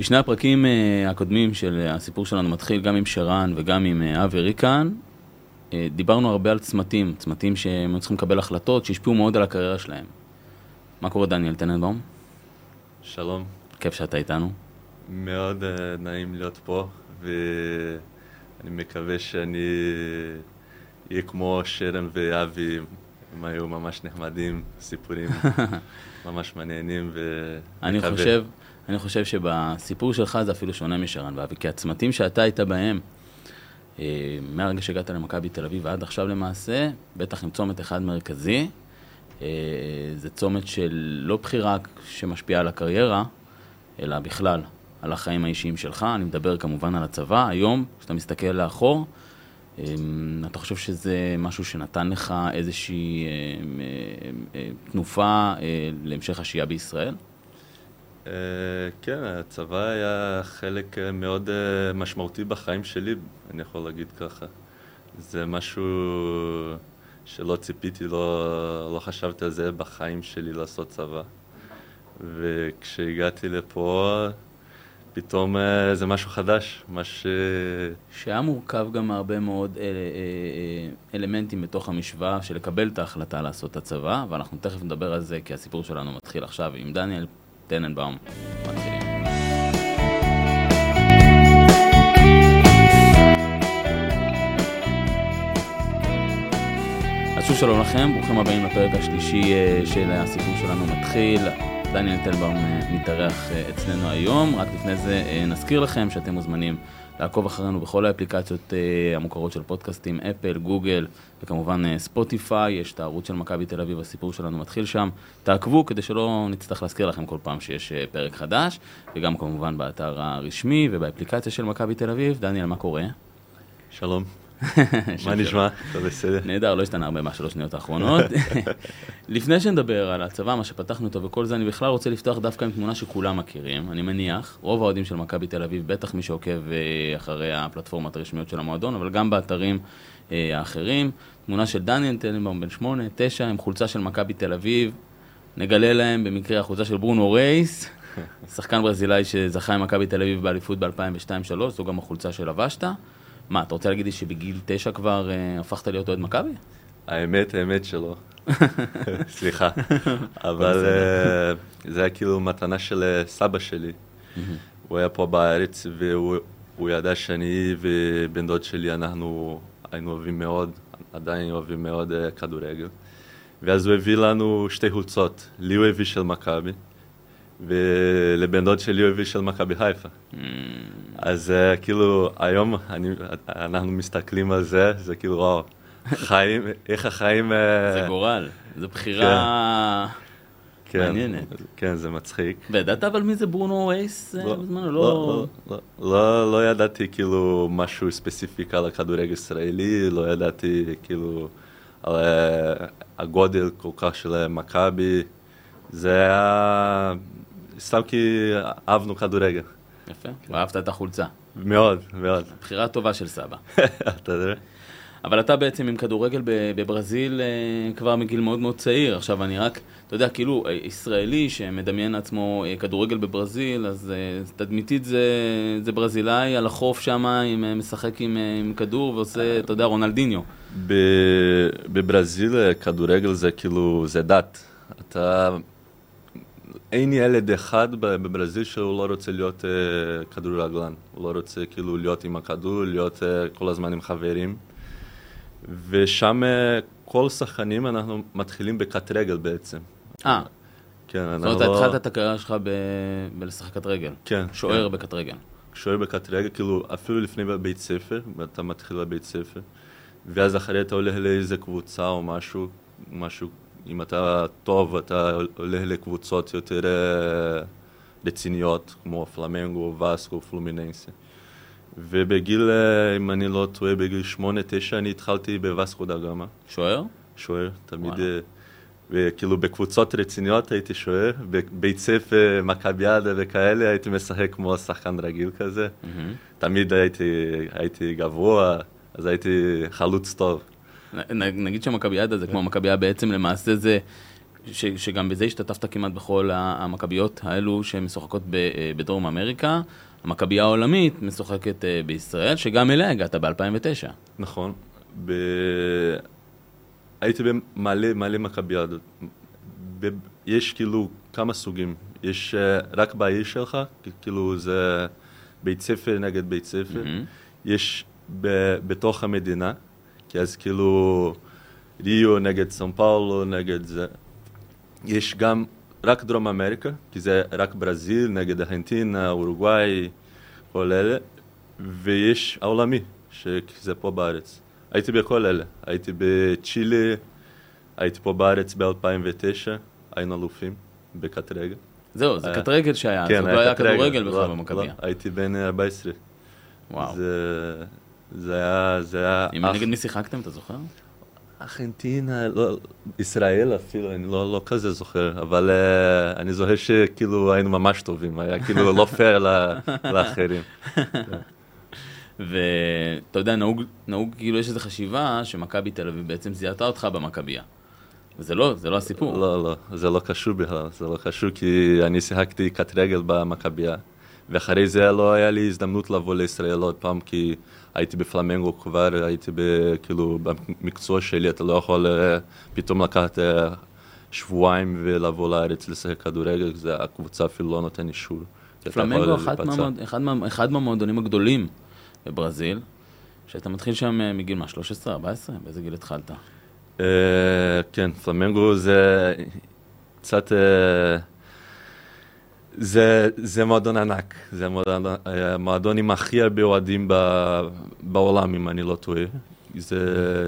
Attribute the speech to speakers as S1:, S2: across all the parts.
S1: בשני הפרקים uh, הקודמים של הסיפור שלנו מתחיל גם עם שרן וגם עם uh, אבי ריקן. Uh, דיברנו הרבה על צמתים, צמתים שהם צריכים לקבל החלטות שהשפיעו מאוד על הקריירה שלהם. מה קורה דניאל טננבאום?
S2: שלום.
S1: כיף שאתה איתנו.
S2: מאוד uh, נעים להיות פה, ואני מקווה שאני אהיה כמו שרן ואבי, הם היו ממש נחמדים, סיפורים ממש מעניינים,
S1: ומקווה. אני חושב, אני חושב שבסיפור שלך זה אפילו שונה משרן ואבי, כי הצמתים שאתה היית בהם, אה, מהרגע שהגעת למכבי תל אביב ועד עכשיו למעשה, בטח עם צומת אחד מרכזי, אה, זה צומת של לא בחירה שמשפיעה על הקריירה, אלא בכלל על החיים האישיים שלך. אני מדבר כמובן על הצבא. היום, כשאתה מסתכל לאחור, אמ, אתה חושב שזה משהו שנתן לך איזושהי תנופה אה, להמשך השהייה בישראל?
S2: אה, כן, הצבא היה חלק אה, מאוד משמעותי בחיים שלי, אני יכול להגיד ככה. זה משהו שלא ציפיתי, לא, לא חשבתי על זה בחיים שלי לעשות צבא. וכשהגעתי לפה, פתאום אה, זה משהו חדש, מה ש...
S1: שהיה מורכב גם מהרבה מאוד אל, אה, אה, אלמנטים בתוך המשוואה של לקבל את ההחלטה לעשות את הצבא, ואנחנו תכף נדבר על זה כי הסיפור שלנו מתחיל עכשיו עם דניאל טננבאום. אז שוב שלום לכם, ברוכים הבאים לפרק השלישי של הסיפור שלנו מתחיל. דניאל טלבאום אה, מתארח אה, אצלנו היום. רק לפני זה אה, נזכיר לכם שאתם מוזמנים לעקוב אחרינו בכל האפליקציות המוכרות של פודקאסטים, אפל, גוגל וכמובן ספוטיפיי. יש את הערוץ של מכבי תל אביב, הסיפור שלנו מתחיל שם. תעקבו כדי שלא נצטרך להזכיר לכם כל פעם שיש פרק חדש, וגם כמובן באתר הרשמי ובאפליקציה של מכבי תל אביב. דניאל, מה קורה?
S2: שלום. מה נשמע?
S1: הכל בסדר. נהדר, לא השתנה הרבה מהשלוש שניות האחרונות. לפני שנדבר על הצבא, מה שפתחנו אותו וכל זה, אני בכלל רוצה לפתוח דווקא עם תמונה שכולם מכירים, אני מניח. רוב האוהדים של מכבי תל אביב, בטח מי שעוקב אה, אחרי הפלטפורמות הרשמיות של המועדון, אבל גם באתרים אה, האחרים. תמונה של דניאל טננבאום בן שמונה, תשע, עם חולצה של מכבי תל אביב. נגלה להם במקרה החולצה של ברונו רייס, שחקן ברזילאי שזכה עם מכבי תל אביב באליפות ב-2002-2003, זו גם החולצה שלבשת. מה, אתה רוצה להגיד לי שבגיל תשע כבר uh, הפכת להיות אוהד מכבי?
S2: האמת, האמת שלא. סליחה. אבל uh, זה היה כאילו מתנה של uh, סבא שלי. הוא היה פה בארץ והוא ידע שאני ובן דוד שלי, אנחנו היינו אוהבים מאוד, עדיין אוהבים מאוד uh, כדורגל. ואז הוא הביא לנו שתי חולצות, לי הוא הביא של מכבי. ולבן דוד שלי הוא הביא של מכבי חיפה. Mm. אז uh, כאילו, היום אני, אנחנו מסתכלים על זה, זה כאילו, וואו, חיים, איך החיים... Uh...
S1: זה גורל, זו בחירה כן, מעניינת.
S2: כן, זה מצחיק.
S1: וידעת אבל מי זה ברונו רייס
S2: לא, בזמנו? לא, לא, לא, לא, לא ידעתי כאילו משהו ספציפי על הכדורגל ישראלי, לא ידעתי כאילו על הגודל כל כך של מכבי. זה היה סתם כי אהבנו כדורגל.
S1: יפה, ואהבת את החולצה.
S2: מאוד, מאוד.
S1: בחירה טובה של סבא.
S2: אתה יודע.
S1: אבל אתה בעצם עם כדורגל בברזיל אה, כבר מגיל מאוד מאוד צעיר. עכשיו אני רק, אתה יודע, כאילו, אה, ישראלי שמדמיין לעצמו אה, כדורגל בברזיל, אז תדמיתית זה, זה ברזילאי על החוף שם, משחק עם, עם כדור ועושה, אתה יודע, רונלדיניו.
S2: בברזיל כדורגל זה כאילו, זה דת. אתה אין ילד אחד בברזיל שהוא לא רוצה להיות uh, כדורגלן, הוא לא רוצה כאילו להיות עם הכדור, להיות uh, כל הזמן עם חברים. ושם uh, כל שחקנים אנחנו מתחילים בקט רגל בעצם.
S1: אה. כן, זאת אומרת, לא... התחלת את הקריירה שלך ב... בלשחק קט רגל.
S2: כן.
S1: שוער
S2: כן.
S1: בקט רגל.
S2: שוער בקט רגל, כאילו אפילו לפני בית ספר, אתה מתחיל בבית ספר, ואז אחרי אתה הולך לאיזה קבוצה או משהו, משהו אם אתה טוב, אתה הולך לקבוצות יותר אה, רציניות, כמו פלמנגו, וסקו, פלומיננסי. ובגיל, אה, אם אני לא טועה, בגיל שמונה, תשע, אני התחלתי בווסקו דה גמא.
S1: שוער?
S2: שוער, תמיד... וכאילו בקבוצות רציניות הייתי שוער, בבית ספר, מכביאדה וכאלה, הייתי משחק כמו שחקן רגיל כזה. Mm-hmm. תמיד הייתי, הייתי גבוה, אז הייתי חלוץ טוב.
S1: נגיד שמכביאדה זה כמו מכבייה בעצם למעשה זה ש, שגם בזה השתתפת כמעט בכל המכביות האלו שמשוחקות אה, בדרום אמריקה. המכבייה העולמית משוחקת אה, בישראל, שגם אליה הגעת ב-2009.
S2: נכון. ב... הייתי במלא מלא מכביות. ב... יש כאילו כמה סוגים. יש uh, רק בעיר שלך, כאילו זה בית ספר נגד בית ספר. Mm-hmm. יש ב... בתוך המדינה, כי אז כאילו ריו נגד סן פאולו, נגד זה. יש גם רק דרום אמריקה, כי זה רק ברזיל נגד ארגנטינה, אורוגוואי, כל אלה, ויש העולמי, שזה פה בארץ. הייתי בכל אלה, הייתי בצ'ילה, הייתי פה בארץ ב-2009, היינו אלופים בקטרגל.
S1: זהו, זה קטרגל שהיה, כן, זה לא היה כדורגל בכלל. לא,
S2: הייתי בן 14.
S1: וואו.
S2: זה, זה היה, זה היה...
S1: עם אח... נגד מי שיחקתם, אתה זוכר?
S2: ארגנטינה, לא, ישראל אפילו, אני לא, לא כזה זוכר, אבל uh, אני זוכר שכאילו היינו ממש טובים, היה כאילו לא פייר לאחרים.
S1: ואתה יודע, נהוג, נהוג, כאילו יש איזו חשיבה שמכבי תל אביב בעצם זיהתה אותך במכבייה. וזה לא, זה לא הסיפור.
S2: לא, לא, זה לא קשור בכלל, זה לא קשור כי אני שיחקתי קט רגל במכבייה, ואחרי זה לא היה לי הזדמנות לבוא לישראל עוד פעם, כי הייתי בפלמנגו כבר, הייתי כאילו במקצוע שלי, אתה לא יכול אה, פתאום לקחת אה, שבועיים ולבוא לארץ לשחק כדורגל, זה הקבוצה אפילו לא נותן אישור.
S1: פלמנגו אחד, מה, אחד, מה, אחד מהמועדונים הגדולים בברזיל, שאתה מתחיל שם אה, מגיל מה, 13, 14? באיזה גיל התחלת?
S2: כן, פלמנגו זה קצת... זה, זה מועדון ענק, זה מועדון, המועדון עם הכי הרבה אוהדים בעולם, אם אני לא טועה. זה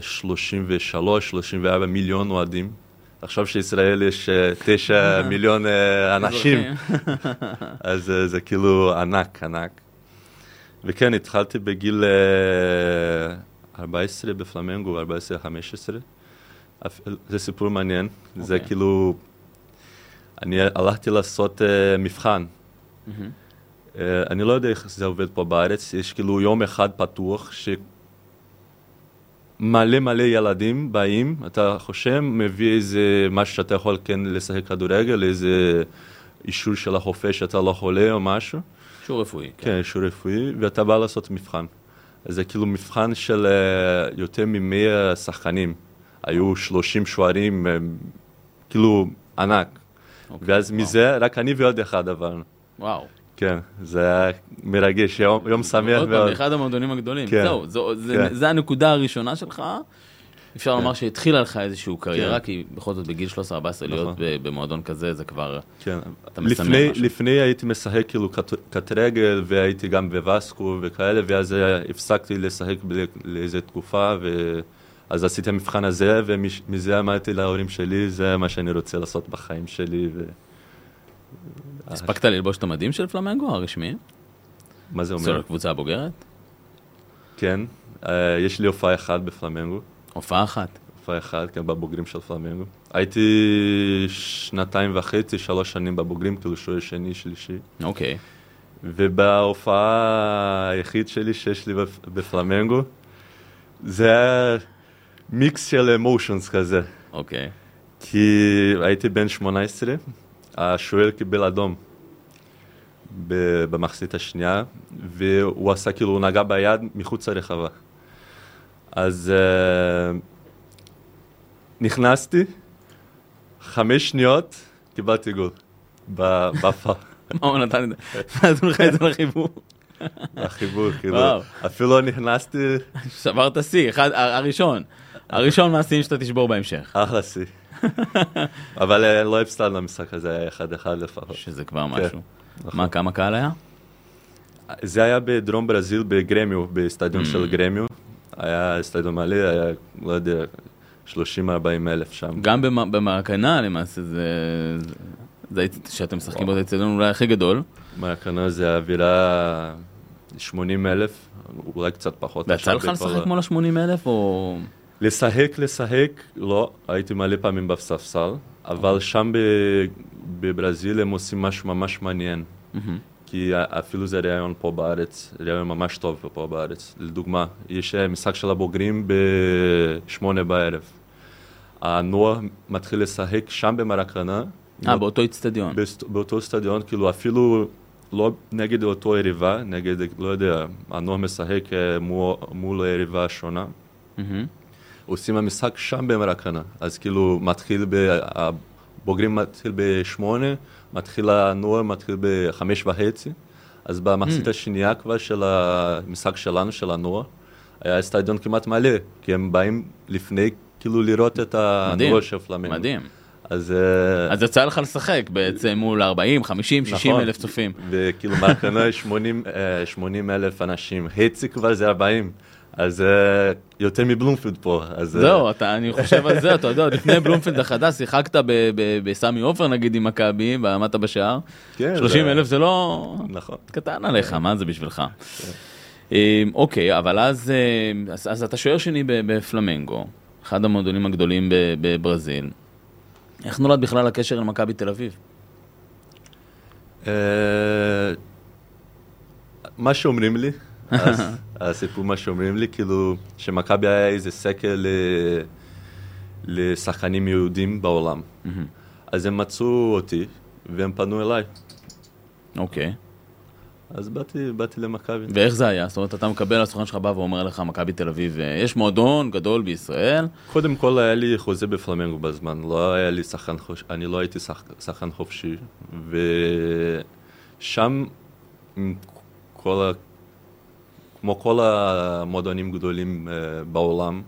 S2: 33-34 מיליון אוהדים. עכשיו שישראל יש אה, תשע מיליון אה, אנשים, אז זה, זה כאילו ענק, ענק. וכן, התחלתי בגיל 14 אה, בפלמנגו, 14-15. זה סיפור מעניין, okay. זה אוקיי. כאילו אני הלכתי לעשות uh, מבחן. Mm-hmm. Uh, אני לא יודע איך זה עובד פה בארץ, יש כאילו יום אחד פתוח שמלא מלא ילדים באים, אתה חושב, מביא איזה משהו שאתה יכול כן לשחק כדורגל, איזה אישור של החופש שאתה לא חולה או משהו.
S1: אישור רפואי.
S2: כן, כן אישור רפואי, ואתה בא לעשות מבחן. זה כאילו מבחן של uh, יותר ממאה שחקנים. היו שלושים שוערים, כאילו ענק. אוקיי, ואז וואו. מזה רק אני ועוד אחד עברנו.
S1: וואו.
S2: כן, זה היה מרגש, יום, יום שמח מאוד. עוד
S1: פעם, אחד המועדונים הגדולים. כן. זהו, זו, זה, כן. זה הנקודה הראשונה שלך. אפשר כן. לומר שהתחילה לך איזושהי קריירה, כן. כי בכל זאת בגיל 13-14 נכון. להיות במועדון כזה, זה כבר,
S2: כן. אתה מסמן לפני, משהו. לפני הייתי משחק כאילו קט רגל, והייתי גם בווסקו וכאלה, ואז הפסקתי לשחק לאיזה תקופה, ו... אז עשיתי המבחן הזה, ומזה אמרתי להורים שלי, זה מה שאני רוצה לעשות בחיים שלי. ו...
S1: הספקת ללבוש את המדים של פלמנגו הרשמיים?
S2: מה זה אומר?
S1: של הקבוצה הבוגרת?
S2: כן, uh, יש לי הופעה אחת בפלמנגו.
S1: הופעה אחת?
S2: הופעה אחת, כן, בבוגרים של פלמנגו. הייתי שנתיים וחצי, שלוש שנים בבוגרים, כאילו שוער שני, שלישי.
S1: אוקיי.
S2: ובהופעה היחיד שלי שיש לי בפלמנגו, זה היה מיקס של אמושנס כזה.
S1: אוקיי.
S2: כי הייתי בן 18, השוער קיבל אדום במחצית השנייה, והוא עשה כאילו, הוא נגע ביד מחוץ לרחבה. אז uh, נכנסתי, חמש שניות, קיבלתי גול בפאר.
S1: מה הוא נתן את זה? נתנו לך את זה לחיבור?
S2: לחיבור, כאילו, אפילו נכנסתי...
S1: שברת שיא, הראשון. הראשון מהשיאים שאתה תשבור בהמשך.
S2: אחלה שיא. אבל אה, לא הפסדנו למשחק הזה, היה אחד אחד לפחות.
S1: שזה כבר כן, משהו. נכון. מה, כמה קהל היה?
S2: זה היה בדרום ברזיל, בגרמיו, בסטדיון של mm. גרמיו. היה סטדיון מלא, היה, לא יודע, 30-40 אלף שם.
S1: גם במרקנה למעשה, זה שאתם משחקים באותו אצטדיון אולי הכי גדול.
S2: מרקנה זה אווירה 80 אלף, אולי קצת פחות.
S1: ויצא לך לשחק מול ה-80 אלף או...
S2: לשחק, לשחק, לא, הייתי מלא פעמים בספסל, אבל שם בברזיל הם עושים משהו ממש מעניין. כי אפילו זה רעיון פה בארץ, רעיון ממש טוב פה בארץ. לדוגמה, יש משחק של הבוגרים בשמונה בערב. הנוער מתחיל לשחק שם במרקנה.
S1: אה, באותו איצטדיון.
S2: בסט- באותו סטדיון, כאילו אפילו לא נגד אותו יריבה, נגד, לא יודע, הנוער משחק אה, מול, היריבה השונה.
S1: מהמם.
S2: עושים המשחק שם במרקנה. אז כאילו מתחיל, ב, הבוגרים מתחיל בשמונה, מתחיל הנוער מתחיל בחמש וחצי. אז במחצית השנייה כבר של המשחק שלנו, של הנוער, היה סטדיון כמעט מלא, כי הם באים לפני כאילו לראות את הנוער של פלמנגו.
S1: מדהים.
S2: אז... אה,
S1: אז יצא לך לשחק בעצם מול 40, 50, 60
S2: נכון.
S1: אלף צופים.
S2: וכאילו מרקנה 80, אה, 80 אלף אנשים, חצי כבר זה 40, אז אה, יותר מבלומפילד פה. אז, אה,
S1: זהו, אתה- אני חושב על זה, אתה יודע, לפני בלומפילד החדש שיחקת ב- ב- בסמי עופר נגיד עם מכבי, ועמדת בשער.
S2: כן,
S1: 30
S2: זה-
S1: אלף זה לא
S2: נכון.
S1: קטן עליך, מה זה בשבילך? אה, אוקיי, אבל אז אה, אז- אז אתה שוער שני ב- בפלמנגו, אחד המועדונים הגדולים בברזיל. איך נולד בכלל הקשר למכבי תל אביב?
S2: מה שאומרים לי, אז הסיפור מה שאומרים לי, כאילו, שמכבי היה איזה סקר ל- לשחקנים יהודים בעולם.
S1: מהמם.
S2: אז הם מצאו אותי, והם פנו אליי.
S1: אוקיי.
S2: אז באתי, באתי למכבי.
S1: ואיך זה היה? זאת אומרת, אתה מקבל, הסוכן שלך בא ואומר לך, מכבי תל אביב, אה, יש מועדון גדול בישראל,
S2: קודם כל היה לי חוזה בפלמנגו בזמן, לא היה לי שחקן חופשי, אני לא הייתי שח, שחקן חופשי, ושם, עם כל. כמו כל המועדונים גדולים אה, בעולם,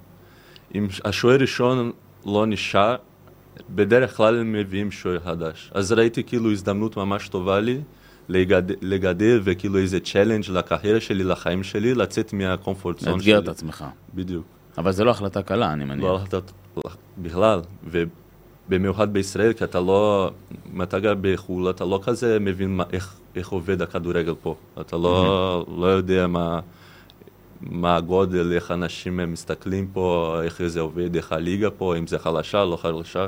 S2: אם השוער הראשון לא נשאר, בדרך כלל הם מביאים שוער חדש. אז ראיתי כאילו הזדמנות ממש טובה לי לגדל, לגדל וכאילו איזה challenge לקריירה שלי, לחיים שלי, לצאת מה comfort zone שלי.
S1: לאתגר את עצמך.
S2: בדיוק.
S1: אבל זה לא החלטה קלה, אני מניח.
S2: לא הלכת בכלל, ובמיוחד בישראל, כי אתה לא, אם אתה גר בחו"ל, אתה לא כזה מבין מה, איך, איך עובד הכדורגל פה. אתה לא, לא יודע מה, מה הגודל, איך אנשים מסתכלים פה, איך זה עובד, איך הליגה פה, אם זה חלשה, לא חלשה.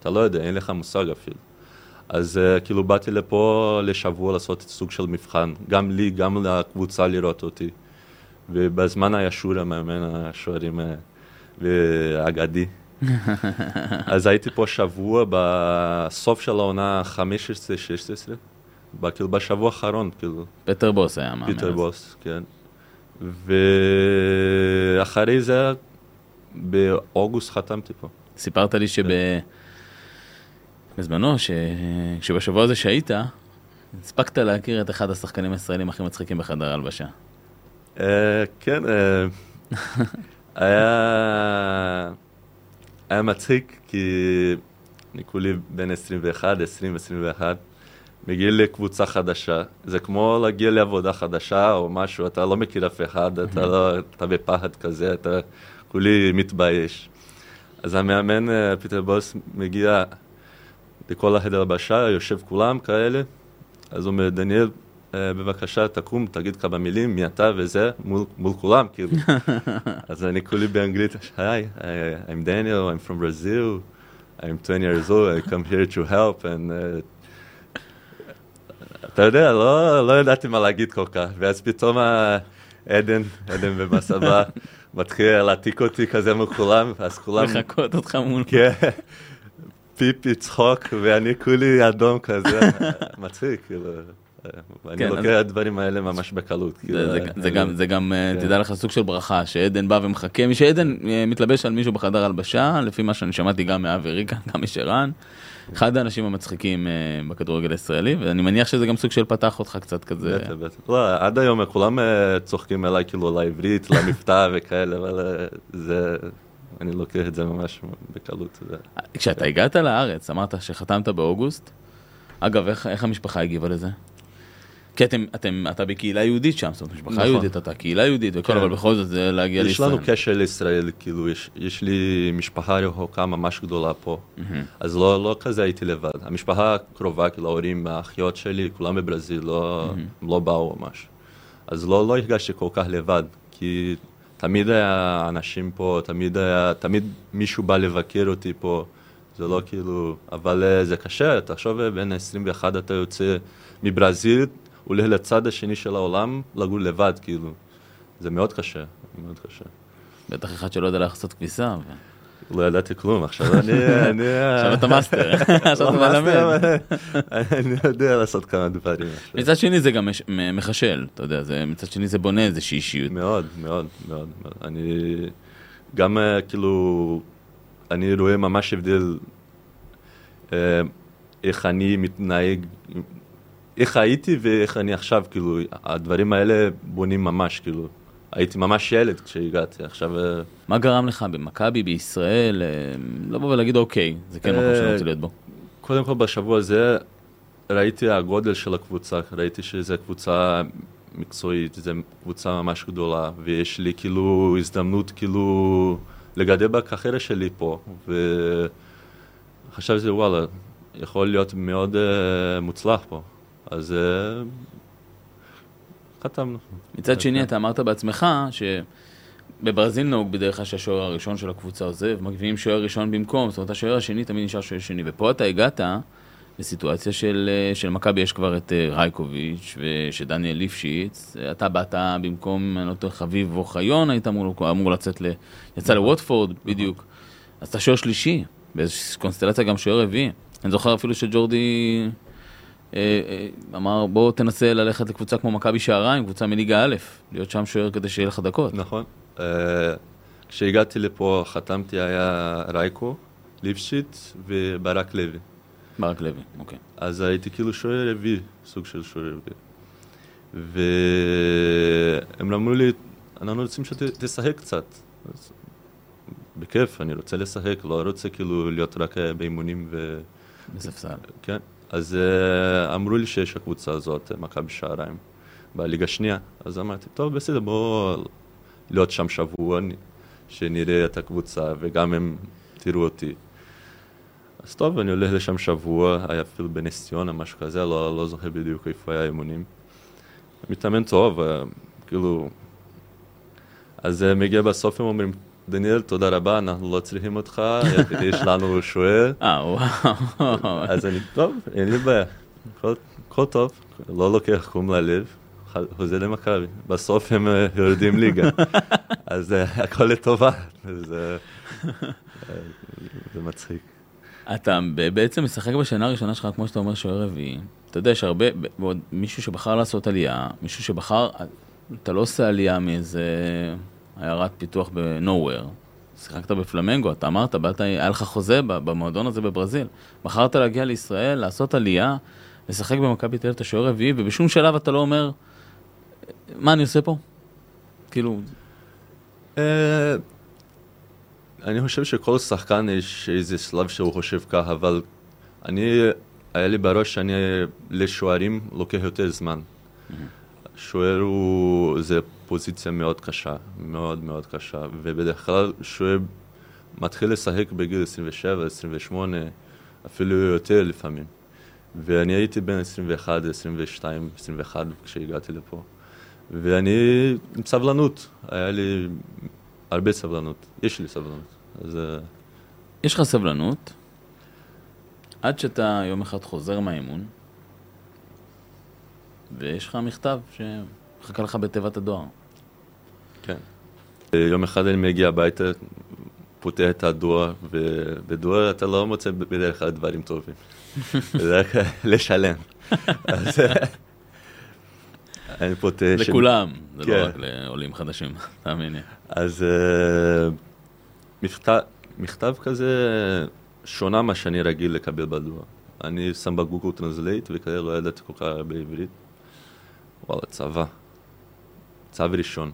S2: אתה לא יודע, אין לך מושג אפילו. אז uh, כאילו באתי לפה לשבוע לעשות סוג של מבחן, גם לי, גם לקבוצה לראות אותי. ובזמן היה שורה מאמן השוערים אה, והאגדי. אז הייתי פה שבוע בסוף של העונה 15-16, כאילו בשבוע האחרון, כאילו,
S1: פטר בוס היה מאמן.
S2: פיטר
S1: אז.
S2: בוס, כן. ואחרי זה, באוגוסט חתמתי פה.
S1: סיפרת לי שב... בזמנו, ש... שבשבוע הזה שהיית, הספקת להכיר את אחד השחקנים הישראלים הכי מצחיקים בחדר הלבשה.
S2: אה, כן, אה, היה, היה מצחיק, כי אני כולי בן 21, 20, 21, מגיע לקבוצה חדשה, זה כמו להגיע לעבודה חדשה או משהו, אתה לא מכיר אף אחד, אתה לא, אתה בפחד כזה, אתה כולי מתבייש. אז המאמן, אה, פיטר בוס, מגיע לכל החדר הלבשה, יושב כולם כאלה, אז הוא אומר, דניאל, אה, בבקשה, תקום, תגיד כמה מילים, מי אתה וזה, מול, מול כולם, כאילו. אז אני כולי באנגלית, היי, I- I'm Daniel, I'm from Brazil, I'm 20 years old, I come here to help, and... Uh, אתה יודע, לא, לא ידעתי מה להגיד כל כך, ואז פתאום עדן, עדן במסבה, מתחיל להעתיק אותי כזה מול כולם, אז כולם...
S1: לחקות אותך מול...
S2: כן, פיפי, צחוק, ואני כולי אדום כזה, מצחיק, כאילו. אני
S1: כן,
S2: לוקח
S1: אז-
S2: הדברים האלה ממש בקלות. כאילו,
S1: זה- זה- זה
S2: אני-
S1: גם, זה גם, אה,
S2: כן.
S1: תדע לך, סוג של ברכה, שעדן בא ומחכה, שעדן אה, מתלבש על מישהו בחדר הלבשה, לפי מה שאני שמעתי גם מאבי ריקה, גם משרן, אחד האנשים המצחיקים אה, בכדורגל הישראלי, ואני מניח שזה גם סוג של פתח אותך קצת כזה.
S2: בטח, בטח. לא, עד היום כולם אה, צוחקים עליי כאילו לעברית, למבטא וכאלה, אבל אה, זה, אני לוקח את זה ממש בקלות.
S1: כשאתה הגעת לארץ, אמרת שחתמת באוגוסט, אגב, איך, איך המשפחה הגיבה לזה? כי אתם, אתם, אתה בקהילה יהודית שם, זאת אומרת, משפחה
S2: נכון.
S1: יהודית, אתה קהילה יהודית וכל,
S2: כן.
S1: אבל בכל זאת זה להגיע
S2: יש
S1: לישראל.
S2: לנו קשר לישראל, כאילו, יש, יש לי משפחה רחוקה ממש גדולה פה,
S1: מהמם.
S2: אז לא, לא כזה הייתי לבד. המשפחה הקרובה, כאילו, ההורים, האחיות שלי, כולם בברזיל, לא, הם לא באו ממש. אז לא, לא הרגשתי כל כך לבד, כי תמיד היה אנשים פה, תמיד היה, תמיד מישהו בא לבקר אותי פה, זה לא כאילו, אבל אה, זה קשה, תחשוב, אה, בן 21 אתה יוצא מברזיל, הולך לצד השני של העולם, לגור לבד, כאילו. זה מאוד קשה, מאוד קשה.
S1: בטח אחד שלא יודע לעשות כביסה.
S2: לא ידעתי כלום, עכשיו אני...
S1: עכשיו אתה מאסטר, עכשיו אתה מלמד.
S2: אני יודע לעשות כמה דברים.
S1: מצד שני זה גם מחשל, אתה יודע, מצד שני זה בונה איזושהי אישיות.
S2: מאוד, מאוד, מאוד. אני גם כאילו, אני רואה ממש הבדל איך אני מתנהג, איך הייתי ואיך אני עכשיו, כאילו, הדברים האלה בונים ממש, כאילו. הייתי ממש ילד כשהגעתי, עכשיו... אה,
S1: מה גרם לך במכבי, בישראל, אה, לבוא ולהגיד אוקיי, זה כן מקום שאני רוצה להיות בו?
S2: קודם כל בשבוע הזה ראיתי הגודל של הקבוצה, ראיתי שזו קבוצה מקצועית, זו קבוצה ממש גדולה, ויש לי כאילו הזדמנות כאילו לגדל בקריירה שלי פה, וחשבתי וואלה, יכול להיות מאוד uh, מוצלח פה, אז uh, חתמנו.
S1: מצד שני, אתה אמרת בעצמך שבברזיל נהוג בדרך כלל שהשוער הראשון של הקבוצה עוזב, מגביהים שוער ראשון במקום, זאת אומרת, השוער השני תמיד נשאר שוער שני, ופה אתה הגעת לסיטואציה של, של מכבי, יש כבר את אה, רייקוביץ' ושדניאל ליפשיץ, אתה באת במקום, אני לא יודע, חביב אוחיון, היית אמור, אמור לצאת ל... יצא נכון. לווטפורד, נכון. בדיוק. אז אתה שוער שלישי, באיזושהי קונסטלציה גם שוער רביעי. אני זוכר אפילו שג'ורדי אה, אה, אמר בוא תנסה ללכת לקבוצה כמו מכבי שעריים, קבוצה מליגה א', להיות שם שוער כדי שיהיה לך דקות.
S2: נכון. אה, כשהגעתי לפה חתמתי היה רייקו, ליפשיט וברק לוי.
S1: ברק לוי, אוקיי.
S2: אז הייתי כאילו שוער רביעי, סוג של שוער רביעי. והם אמרו לי, אנחנו רוצים שתשחק קצת. בכיף, אני רוצה לשחק, לא רוצה כאילו להיות רק באימונים ו...
S1: בספסל.
S2: כן. אז uh, אמרו לי שיש הקבוצה הזאת, מכבי שעריים, בליגה שנייה. אז אמרתי, טוב, בסדר, בואו להיות שם שבוע, שנראה את הקבוצה, וגם הם תראו אותי. אז טוב, אני הולך לשם שבוע, היה אפילו בנס ציונה, משהו כזה, לא, לא זוכר בדיוק איפה היה אימונים. מתאמן טוב, אה, כאילו... אז מגיע בסוף, הם אומרים, דניאל, תודה רבה, אנחנו לא צריכים אותך, יש לנו שוער.
S1: אה, וואו.
S2: אז אני, טוב, אין לי בעיה, הכל טוב, לא לוקח קום ללב, חוזר למכבי. בסוף הם אה, יורדים ליגה, אז אה, הכל לטובה, זה מצחיק.
S1: אתה בעצם משחק בשנה הראשונה שלך, כמו שאתה אומר, שוער רביעי. אתה יודע, יש הרבה, מישהו שבחר לעשות עלייה, מישהו שבחר, אתה לא עושה עלייה מאיזה עיירת פיתוח בנוהוור, שיחקת בפלמנגו, אתה אמרת, באת, היה לך חוזה במועדון הזה בברזיל. בחרת להגיע לישראל, לעשות עלייה, לשחק במכבי תל אביב את השוער רביעי, ובשום שלב אתה לא אומר, מה אני עושה פה? כאילו...
S2: אה, אני חושב שכל שחקן יש איזה שלב שהוא חושב ככה, אבל אני, היה לי בראש שאני לשוערים לוקח יותר זמן. שוער הוא, זה פוזיציה מאוד קשה, מאוד מאוד קשה, ובדרך כלל שוער מתחיל לשחק בגיל 27, 28, אפילו יותר לפעמים. ואני הייתי בן 21, 22, 21 כשהגעתי לפה. ואני עם סבלנות, היה לי הרבה סבלנות, יש לי סבלנות. אז... אה,
S1: יש לך סבלנות, עד שאתה יום אחד חוזר מהאימון, ויש לך מכתב שמחכה לך בתיבת הדואר.
S2: כן. יום אחד אני מגיע הביתה, פותח את הדואר, ובדואר אתה לא מוצא בדרך כלל דברים טובים. זה רק לשלם. אז אני פותח...
S1: לכולם, זה לא כן. רק לעולים חדשים, תאמין לי.
S2: אז אה, מכתב כזה שונה מה שאני רגיל לקבל בדואר. אני שם ב Google Translate וכאלה לא ידעתי כל כך הרבה עברית. וואלה, צבא. צו ראשון.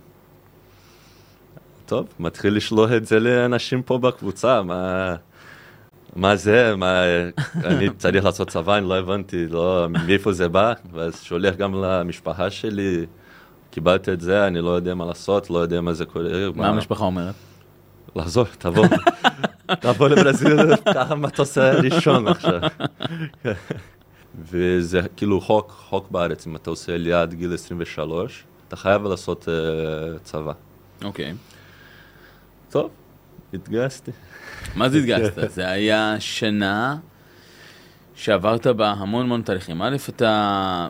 S2: טוב, מתחיל לשלוח את זה לאנשים פה בקבוצה, מה, מה זה, מה, אני צריך לעשות צבא, אני לא הבנתי, לא, מאיפה זה בא, ואז שולח גם למשפחה שלי, קיבלתי את זה, אני לא יודע מה לעשות, לא יודע מה זה קורה.
S1: מה, מה המשפחה אומרת?
S2: לחזור, תבוא, תבוא לברזיל, ככה מטוס ראשון עכשיו. וזה כאילו חוק, חוק בארץ, אם אתה עושה עד גיל 23, אתה חייב לעשות אה, צבא.
S1: אוקיי. Okay.
S2: טוב, התגייסתי.
S1: מה זה התגייסת? זה היה שנה שעברת בה המון המון תהליכים. א', אתה...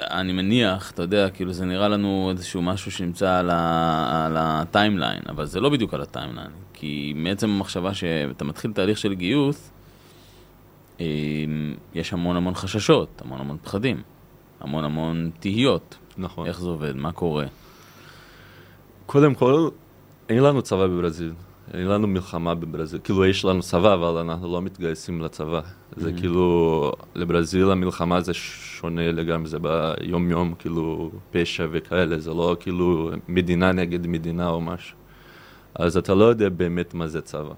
S1: אני מניח, אתה יודע, כאילו זה נראה לנו איזשהו משהו שנמצא על, ה, על ה timeline, אבל זה לא בדיוק על ה timeline, כי מעצם המחשבה שאתה מתחיל תהליך של גיוס, אה, יש המון המון חששות, המון המון פחדים, המון המון תהיות.
S2: נכון.
S1: איך זה עובד, מה קורה.
S2: קודם כל, אין לנו צבא בברזיל. אין לנו מלחמה בברזיל. כאילו, יש לנו צבא, אבל אנחנו לא מתגייסים לצבא. זה
S1: Mhm.
S2: כאילו, לברזיל המלחמה זה שונה לגמרי, זה ביום-יום, כאילו, פשע וכאלה, זה לא כאילו מדינה נגד מדינה או משהו. אז אתה לא יודע באמת מה זה צבא.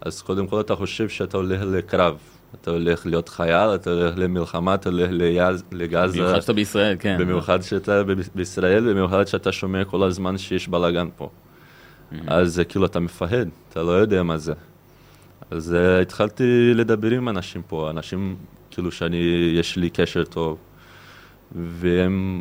S2: אז קודם כל אתה חושב שאתה הולך לקרב. אתה הולך להיות חייל, אתה הולך למלחמה, אתה הולך ליז- לגזה.
S1: במיוחד שאתה בישראל, כן.
S2: במיוחד שאתה בישראל, במיוחד שאתה שומע כל הזמן שיש בלאגן פה.
S1: Mhm.
S2: אז זה כאילו אתה מפחד, אתה לא יודע מה זה. אז uh, התחלתי לדבר עם אנשים פה, אנשים כאילו שאני, יש לי קשר טוב, והם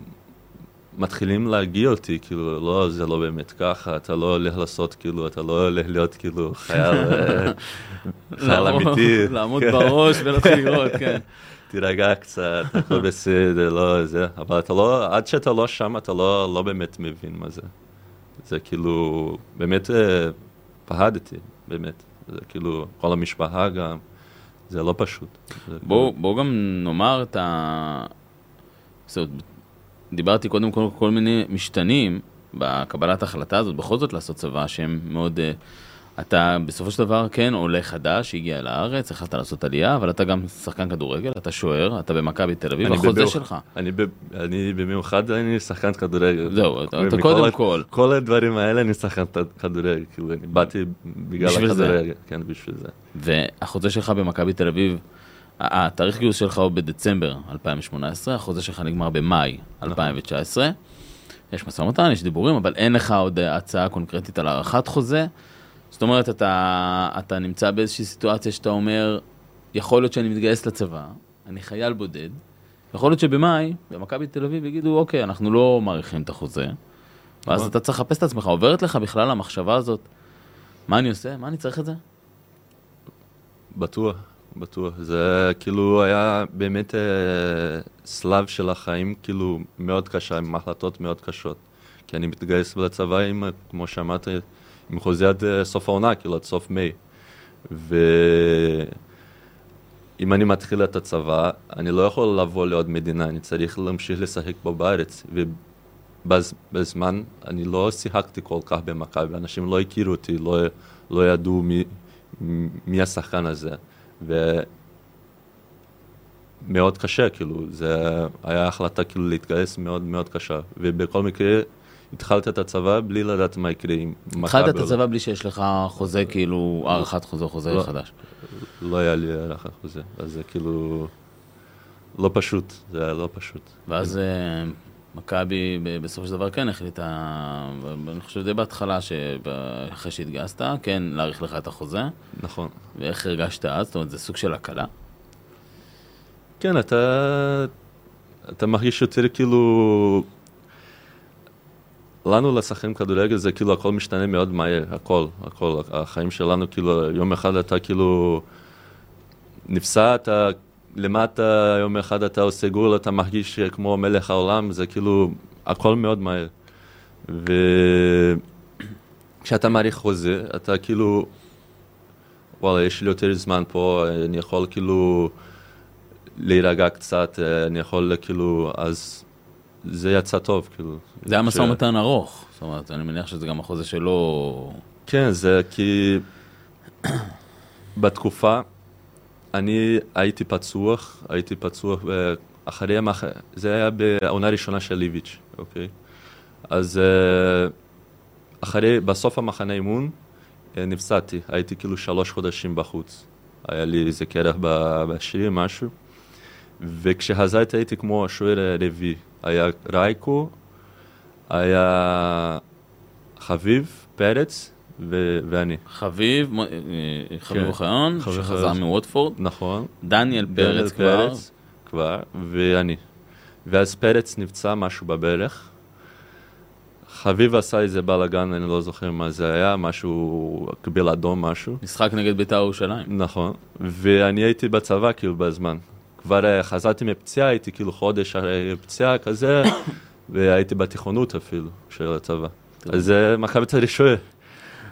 S2: מתחילים להגיע אותי, כאילו, לא, זה לא באמת ככה, אתה לא הולך לעשות, כאילו, אתה לא הולך להיות כאילו חייל, אה, חייל אמיתי.
S1: לעמוד
S2: כן.
S1: בראש ולהתחיל לראות, כן.
S2: תירגע קצת, הכל בסדר, לא זה, אבל אתה לא, עד שאתה לא שם, אתה לא, לא באמת מבין מה זה. זה כאילו, באמת אה, פחדתי, באמת. זה כאילו, כל המשפחה גם, זה לא פשוט. זה
S1: בואו בוא גם נאמר את ה... זאת אומרת, דיברתי קודם כל כל מיני משתנים בקבלת ההחלטה הזאת, בכל זאת לעשות צבא שהם מאוד... אה, אתה בסופו של דבר כן עולה חדש שהגיע לארץ, החלטת לעשות עלייה, אבל אתה גם שחקן כדורגל, אתה שוער, אתה במכבי תל אביב, החוזה שלך.
S2: אני, ב, אני במיוחד, אני שחקן כדורגל.
S1: זהו, אתה- אתה קודם
S2: ה-
S1: כל.
S2: כל הדברים האלה אני שחקן כדורגל, כאילו, אני באתי בגלל. הכדורגל, כן, בשביל זה.
S1: והחוזה שלך במכבי תל אביב, התאריך גיוס שלך הוא בדצמבר 2018, החוזה שלך נגמר במאי 2019. יש משא ומתן, יש דיבורים, אבל אין לך עוד הצעה קונקרטית על הארכת חוזה. זאת אומרת, אתה, אתה נמצא באיזושהי סיטואציה שאתה אומר, יכול להיות שאני מתגייס לצבא, אני חייל בודד, יכול להיות שבמאי, במכבי תל אביב יגידו, אוקיי, אנחנו לא מאריכים את החוזה, ואז
S2: נכון.
S1: אתה צריך לחפש את עצמך, עוברת לך בכלל המחשבה הזאת, מה אני עושה? מה אני צריך את זה?
S2: בטוח, בטוח. זה כאילו היה באמת אה, סלב של החיים, כאילו מאוד קשה, עם החלטות מאוד קשות. כי אני מתגייס לצבא עם, כמו שאמרתי, עם חוזה עד אה, סוף העונה, כאילו עד סוף מאי. ואם אני מתחיל את הצבא, אני לא יכול לבוא לעוד מדינה, אני צריך להמשיך לשחק פה בארץ. ובזמן, אני לא שיחקתי כל כך במכבי, אנשים לא הכירו אותי, לא, לא ידעו מי, מי השחקן הזה. ומאוד קשה, כאילו, זה היה החלטה כאילו להתגייס מאוד מאוד קשה. ובכל מקרה, התחלתי את הצבא בלי לדעת מה יקרה עם מכבי.
S1: התחלת את
S2: לא.
S1: הצבא בלי שיש לך חוזה, כאילו, הארכת חוזה, חוזה
S2: לא.
S1: חדש.
S2: לא היה לי הערכה חוזה, אז זה כאילו לא פשוט, זה היה לא פשוט.
S1: ואז אה, מכבי בסופו של דבר כן החליטה, אני חושב די בהתחלה, אחרי שהתגייסת, כן להאריך לך את החוזה,
S2: נכון.
S1: ואיך הרגשת אז? זאת אומרת, זה סוג של הקלה?
S2: כן, אתה, אתה מרגיש יותר כאילו... לנו לשחקן כדורגל זה כאילו הכל משתנה מאוד מהר, הכל, הכל, החיים שלנו כאילו, יום אחד אתה כאילו נפסע, אתה למטה, יום אחד אתה עושה גול, אתה מרגיש כמו מלך העולם, זה כאילו הכל מאוד מהר. וכשאתה מעריך חוזה, אתה כאילו, וואלה, יש לי יותר זמן פה, אני יכול כאילו להירגע קצת, אני יכול כאילו, אז זה יצא טוב, כאילו.
S1: זה היה משא ומתן ארוך, זאת אומרת, אני מניח שזה גם החוזה שלו...
S2: כן, זה כי בתקופה, אני הייתי פצוח, הייתי פצוח, ואחרי, המח... זה היה בעונה הראשונה של ליביץ', אוקיי? אז אה, אחרי, בסוף המחנה אימון, אה, נפסדתי, הייתי כאילו שלוש חודשים בחוץ. היה לי איזה קרח ב- בשריר, משהו. וכשחזרתי הייתי כמו השוער הרביעי. היה רייקו, היה חביב, פרץ ו- ואני.
S1: חביב, אה, חביב
S2: כן.
S1: אוחיון,
S2: חביב
S1: שחזר
S2: אוחיון.
S1: מווטפורד,
S2: נכון.
S1: דניאל
S2: דניאל
S1: פרץ כבר,
S2: פרץ כבר, ואני. ואז פרץ נפצע משהו בברך. חביב עשה איזה בלאגן, אני לא זוכר מה זה היה, משהו, קיבל אדום משהו.
S1: משחק נגד בית"ר ירושלים.
S2: נכון. ואני הייתי בצבא כאילו בזמן. כבר אה, חזרתי מפציעה, הייתי כאילו חודש אחרי פציעה כזה, והייתי בתיכונות אפילו, של הצבא. אז זה מכבי תל אביב שוער.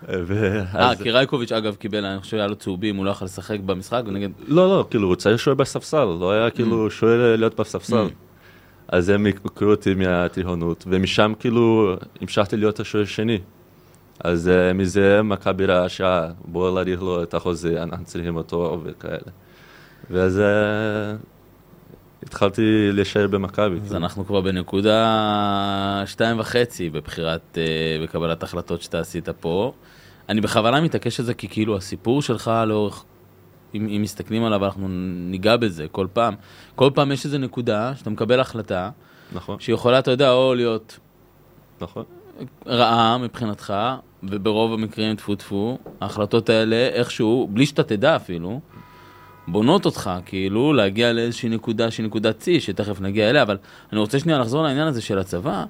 S1: אה, כי רייקוביץ' אגב קיבל, אני חושב שהיה לו צהובים, הוא לא יכול לשחק במשחק, ונגד...
S2: לא, לא, כאילו, הוא צריך שוער בספסל, לא היה כאילו
S1: Mm.
S2: שוער להיות בספסל. אז הם הכירו אותי מהטירונות, ומשם כאילו המשכתי להיות השוער השני. אז אה, מזה מכבי ראה שעה, בואו להאריך לו את החוזה, אנחנו צריכים אותו וכאלה. ואז אה, התחלתי להישאר במכבי.
S1: אז אנחנו כבר בנקודה שתיים וחצי בבחירת, אה, בקבלת החלטות שאתה עשית פה. אני בכוונה מתעקש על זה כי כאילו הסיפור שלך לאורך, אם, אם מסתכלים עליו אנחנו ניגע בזה כל פעם. כל פעם יש איזו נקודה שאתה מקבל החלטה
S2: נכון,
S1: שיכולה, אתה יודע, או להיות
S2: נכון.
S1: רעה מבחינתך, וברוב המקרים טפו טפו, ההחלטות האלה איכשהו, בלי שאתה תדע אפילו, בונות אותך, כאילו, להגיע לאיזושהי נקודה שהיא נקודת שיא, שתכף נגיע אליה, אבל אני רוצה שנייה לחזור לעניין הזה של הצבא.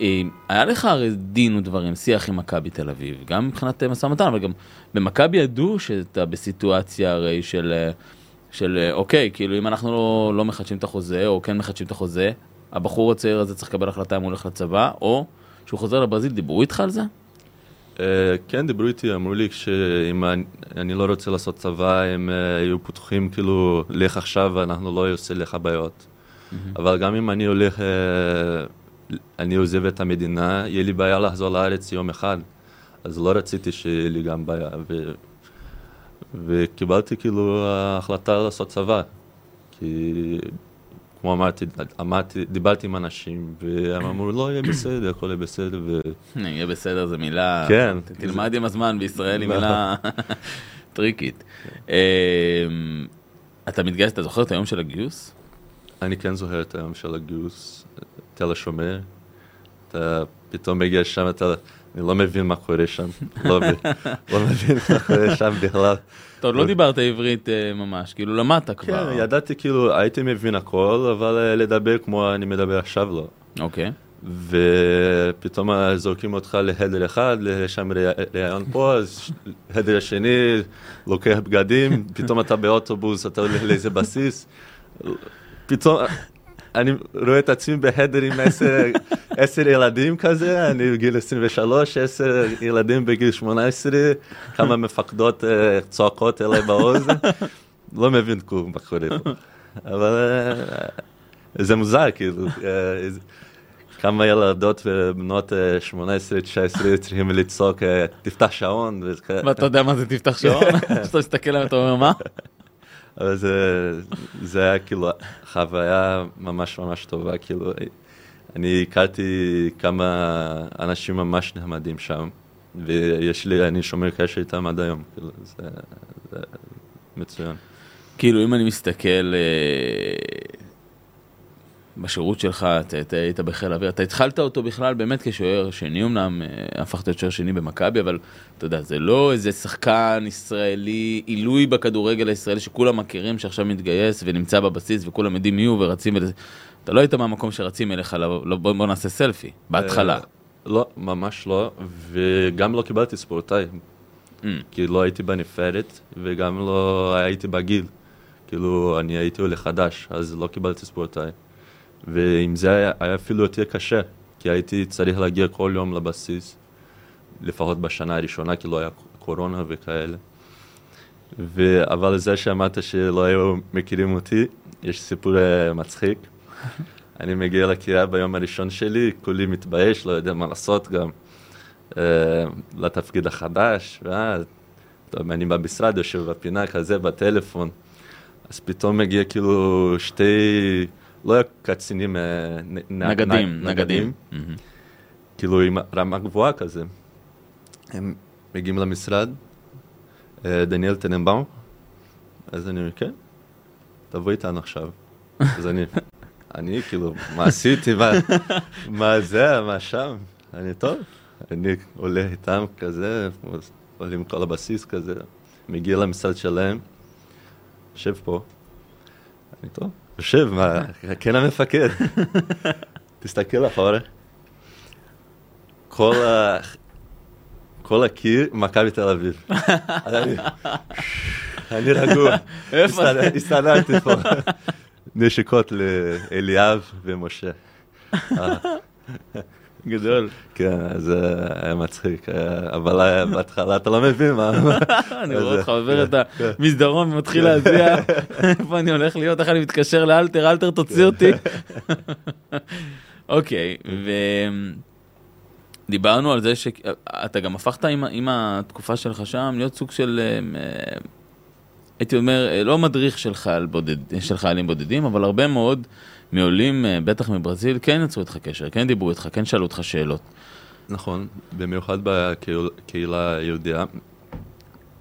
S1: אה, היה לך הרי דין ודברים, שיח עם מכבי תל אביב, גם מבחינת אה, משא ומתן, אבל גם במכבי ידעו שאתה בסיטואציה הרי של, אה, של אוקיי, כאילו אם אנחנו לא, לא מחדשים את החוזה, או כן מחדשים את החוזה, הבחור הצעיר הזה צריך לקבל החלטה אם הוא הולך לצבא, או שהוא חוזר לברזיל, דיברו איתך על זה?
S2: אה, כן, דיברו איתי, אמרו לי שאם אני- לא רוצה לעשות צבא, הם אה, היו פתוחים כאילו, לך עכשיו ואנחנו לא עושה לך בעיות. אבל גם אם אני הולך, אה, אני עוזב את המדינה, יהיה לי בעיה לחזור לארץ יום אחד. אז לא רציתי שיהיה לי גם בעיה. ו... וקיבלתי כאילו החלטה לעשות צבא. כי כמו אמרתי, אמרתי, דיברתי עם אנשים, והם אמרו, לא, יהיה בסדר, הכל יהיה בסדר. ו...
S1: יהיה בסדר, זו מילה...
S2: כן.
S1: תלמד עם הזמן, בישראל היא. מילה טריקית. אמ, אתה מתגייס, אתה זוכר את היום של הגיוס?
S2: אני כן זוכר את היום של הגיוס, תל השומר. אתה פתאום מגיע שם, אתה... אני לא מבין מה קורה שם. לא, מבין- לא מבין מה קורה שם בכלל.
S1: אתה עוד לא דיברת עברית אה, ממש, כאילו למדת
S2: כן,
S1: כבר.
S2: ידעתי כאילו, הייתי מבין הכל, אבל אה, לדבר כמו אני מדבר עכשיו לא.
S1: אוקיי.
S2: ופתאום אה, זורקים אותך לחדר אחד, לשם ראיון פה, אז חדר השני, לוקח בגדים, פתאום אתה באוטובוס, אתה הולך לאיזה בסיס. פתאום אני רואה את עצמי בחדר עם עשר, עשר ילדים כזה, אני בגיל 23, עשר ילדים בגיל 18, כמה מפקדות אה, צועקות אליי באוזן, לא מבין כלום מה קורה פה. אבל אה, זה מוזר, כאילו. אה, כמה ילדות ובנות אה, 18-19 צריכים לצעוק, תפתח שעון.
S1: ואתה יודע מה זה תפתח שעון? כשאתה מסתכל עליהם אתה אומר מה?
S2: אבל זה, זה היה כאילו חוויה ממש ממש טובה, כאילו, אני הכרתי כמה אנשים ממש נחמדים שם, ויש לי, אני שומר קשר איתם עד היום, כאילו, זה, זה מצוין.
S1: כאילו אם אני מסתכל אה, בשירות שלך, אתה אתה היית בחיל האוויר, אתה התחלת אותו בכלל באמת כשוער שני אמנם, אה, הפכת להיות שוער שני במכבי, אבל אתה יודע, זה לא איזה שחקן ישראלי, עילוי בכדורגל הישראלי שכולם מכירים שעכשיו מתגייס ונמצא בבסיס וכולם יודעים מי הוא ורצים. אתה לא היית מהמקום שרצים אליך, לא, לא, בוא, בוא נעשה סלפי, בהתחלה.
S2: אה, לא, ממש לא, וגם לא קיבלתי ספורטאי,
S1: Mm.
S2: כי לא הייתי בנבחרת, וגם לא הייתי בגיל. כאילו, אני הייתי עולה חדש, אז לא קיבלתי ספורטאי. ועם זה היה, היה אפילו יותר קשה, כי הייתי צריך להגיע כל יום לבסיס, לפחות בשנה הראשונה, כי לא היה קורונה וכאלה. ו... אבל זה שאמרת שלא היו מכירים אותי, יש סיפור אה, מצחיק. אני מגיע לקריאה ביום הראשון שלי, כולי מתבייש, לא יודע מה לעשות גם. אה, לתפקיד החדש, ואז, טוב, אני במשרד, יושב בפינה כזה, בטלפון, אז פתאום מגיע כאילו שתי, לא היה קצינים, אה,
S1: נגדים,
S2: נ-
S1: נגדים. מהמם.
S2: כאילו עם רמה גבוהה כזה. הם מגיעים למשרד, אה, דניאל טננבאום, אז אני אומר, כן, תבוא איתנו עכשיו. אז אני, אני כאילו, מה עשיתי, מה, מה זה, מה שם? אני, טוב, אני עולה איתם כזה, עולים כל הבסיס כזה, מגיע למשרד שלהם, יושב פה, אני, טוב, יושב, מה, כן המפקד. תסתכל אחורה. כל, ה... כל הקיר, מכבי תל אביב. אני, רגוע,
S1: איפה
S2: הסתדר- הסתדרתי פה. נשיקות לאליאב ומשה. אה,
S1: גדול.
S2: כן, זה היה מצחיק, אה, אבל היה בהתחלה אתה לא מבין מה...
S1: אני רואה אותך עובר את המסדרון ומתחיל להזיע, איפה אני הולך להיות, איך אני מתקשר לאלתר, אלתר תוציא אותי. אוקיי, ודיברנו על זה שאתה גם הפכת עם, עם התקופה שלך שם להיות סוג של, אה, הייתי אומר, לא מדריך של, חייל בודד, של חיילים בודדים, אבל הרבה מאוד מעולים, אה, בטח מברזיל, כן יצרו איתך קשר, כן דיברו איתך, כן שאלו אותך שאלות.
S2: נכון, במיוחד בקהילה היהודיה.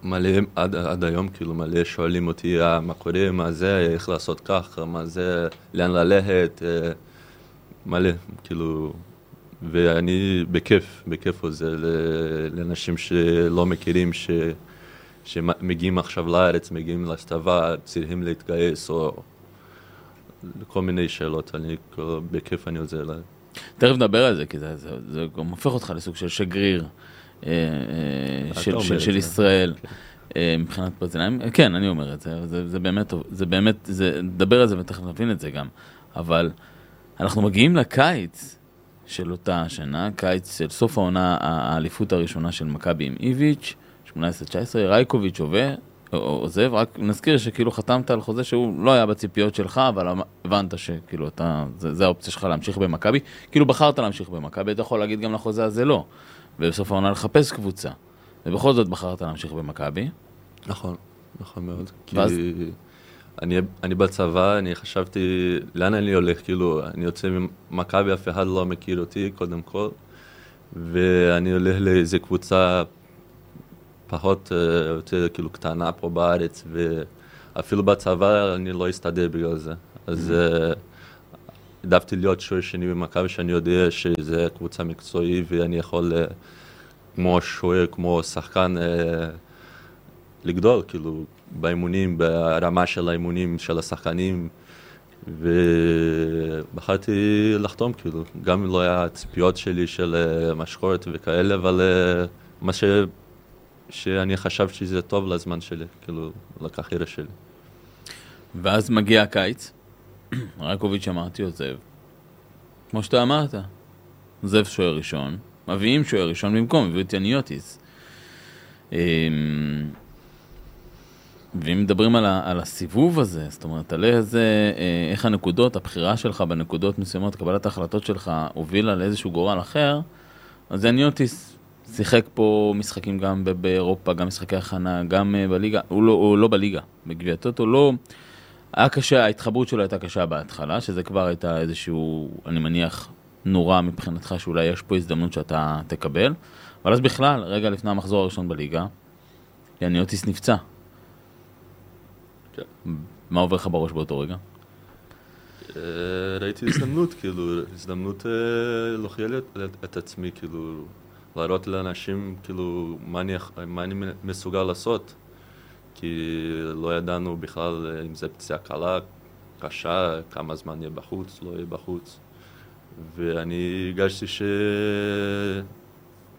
S2: מלא, עד, עד היום, כאילו, מלא שואלים אותי אה, מה קורה, מה זה, איך לעשות ככה, מה זה, לאן ללכת, אה, מלא, כאילו, ואני בכיף, בכיף עוזר לאנשים שלא מכירים, ש, שמגיעים עכשיו לארץ, מגיעים להסתווה, צריכים להתגייס, או כל מיני שאלות, אני בכיף אני עוזר להם.
S1: תכף נדבר על זה, כי זה, זה, זה גם הופך אותך לסוג של שגריר אה, אה, של, של, של ישראל. כן. אה, מבחינת ברזילאים, כן, אני אומר את זה, זה, זה באמת, זה באמת, זה, נדבר על זה ותכף נבין את זה גם, אבל אנחנו מגיעים לקיץ של אותה השנה, קיץ של סוף העונה, האליפות הראשונה של מכבי עם איביץ', 18-19, רייקוביץ' עובר, עוזב, רק נזכיר שכאילו חתמת על חוזה שהוא לא היה בציפיות שלך, אבל הבנת שכאילו אתה, זה, זה האופציה שלך להמשיך במכבי, כאילו בחרת להמשיך במכבי, אתה יכול להגיד גם לחוזה הזה לא, ובסוף העונה לחפש קבוצה, ובכל זאת בחרת להמשיך במכבי.
S2: נכון, נכון מאוד, ואז... כי אני, אני בצבא, אני חשבתי, לאן אני הולך, כאילו, אני יוצא ממכבי, אף אחד לא מכיר אותי, קודם כל, ואני הולך לאיזה קבוצה פחות אה, יותר כאילו קטנה פה בארץ, ואפילו בצבא אני לא אסתדר בגלל זה. אז mm-hmm. העדפתי להיות שוער שני במכבי, שאני יודע שזה קבוצה מקצועית ואני יכול, אה, כמו שוער, כמו שחקן, לגדול, כאילו, באימונים, ברמה של האימונים של השחקנים. ובחרתי לחתום, כאילו, גם אם לא היה ציפיות שלי של משכורת וכאלה, אבל מה ש... שאני חשבתי שזה טוב לזמן שלי, כאילו, לקריירה שלי.
S1: ואז מגיע הקיץ, רקוביץ' אמרתי עוזב. כמו שאתה אמרת, עוזב שוער ראשון, מביאים שוער ראשון במקום, הביאו את יניוטיס. אמ, ואם מדברים על, ה, על הסיבוב הזה, זאת אומרת, על איזה, אה, איך הנקודות, הבחירה שלך בנקודות מסוימות, קבלת ההחלטות שלך, הובילה לאיזשהו גורל אחר, אז יניוטיס שיחק פה משחקים גם באירופה, גם משחקי הכנה, גם אה, בליגה, הוא לא, הוא לא בליגה, בגביע טוטו, לא... היה קשה, ההתחברות שלו הייתה קשה בהתחלה, שזה כבר הייתה איזשהו, אני מניח, נורא מבחינתך שאולי יש פה הזדמנות שאתה תקבל. אבל אז בכלל, רגע לפני המחזור הראשון בליגה, יניוטיס נפצע. מה עובר לך בראש באותו רגע?
S2: אה, ראיתי הזדמנות, כאילו, הזדמנות אה, להוכיח את עצמי, כאילו, להראות לאנשים כאילו מה אני, מה אני מסוגל לעשות כי לא ידענו בכלל אם זה פציעה קלה, קשה, כמה זמן יהיה בחוץ, לא יהיה בחוץ ואני הרגשתי ש...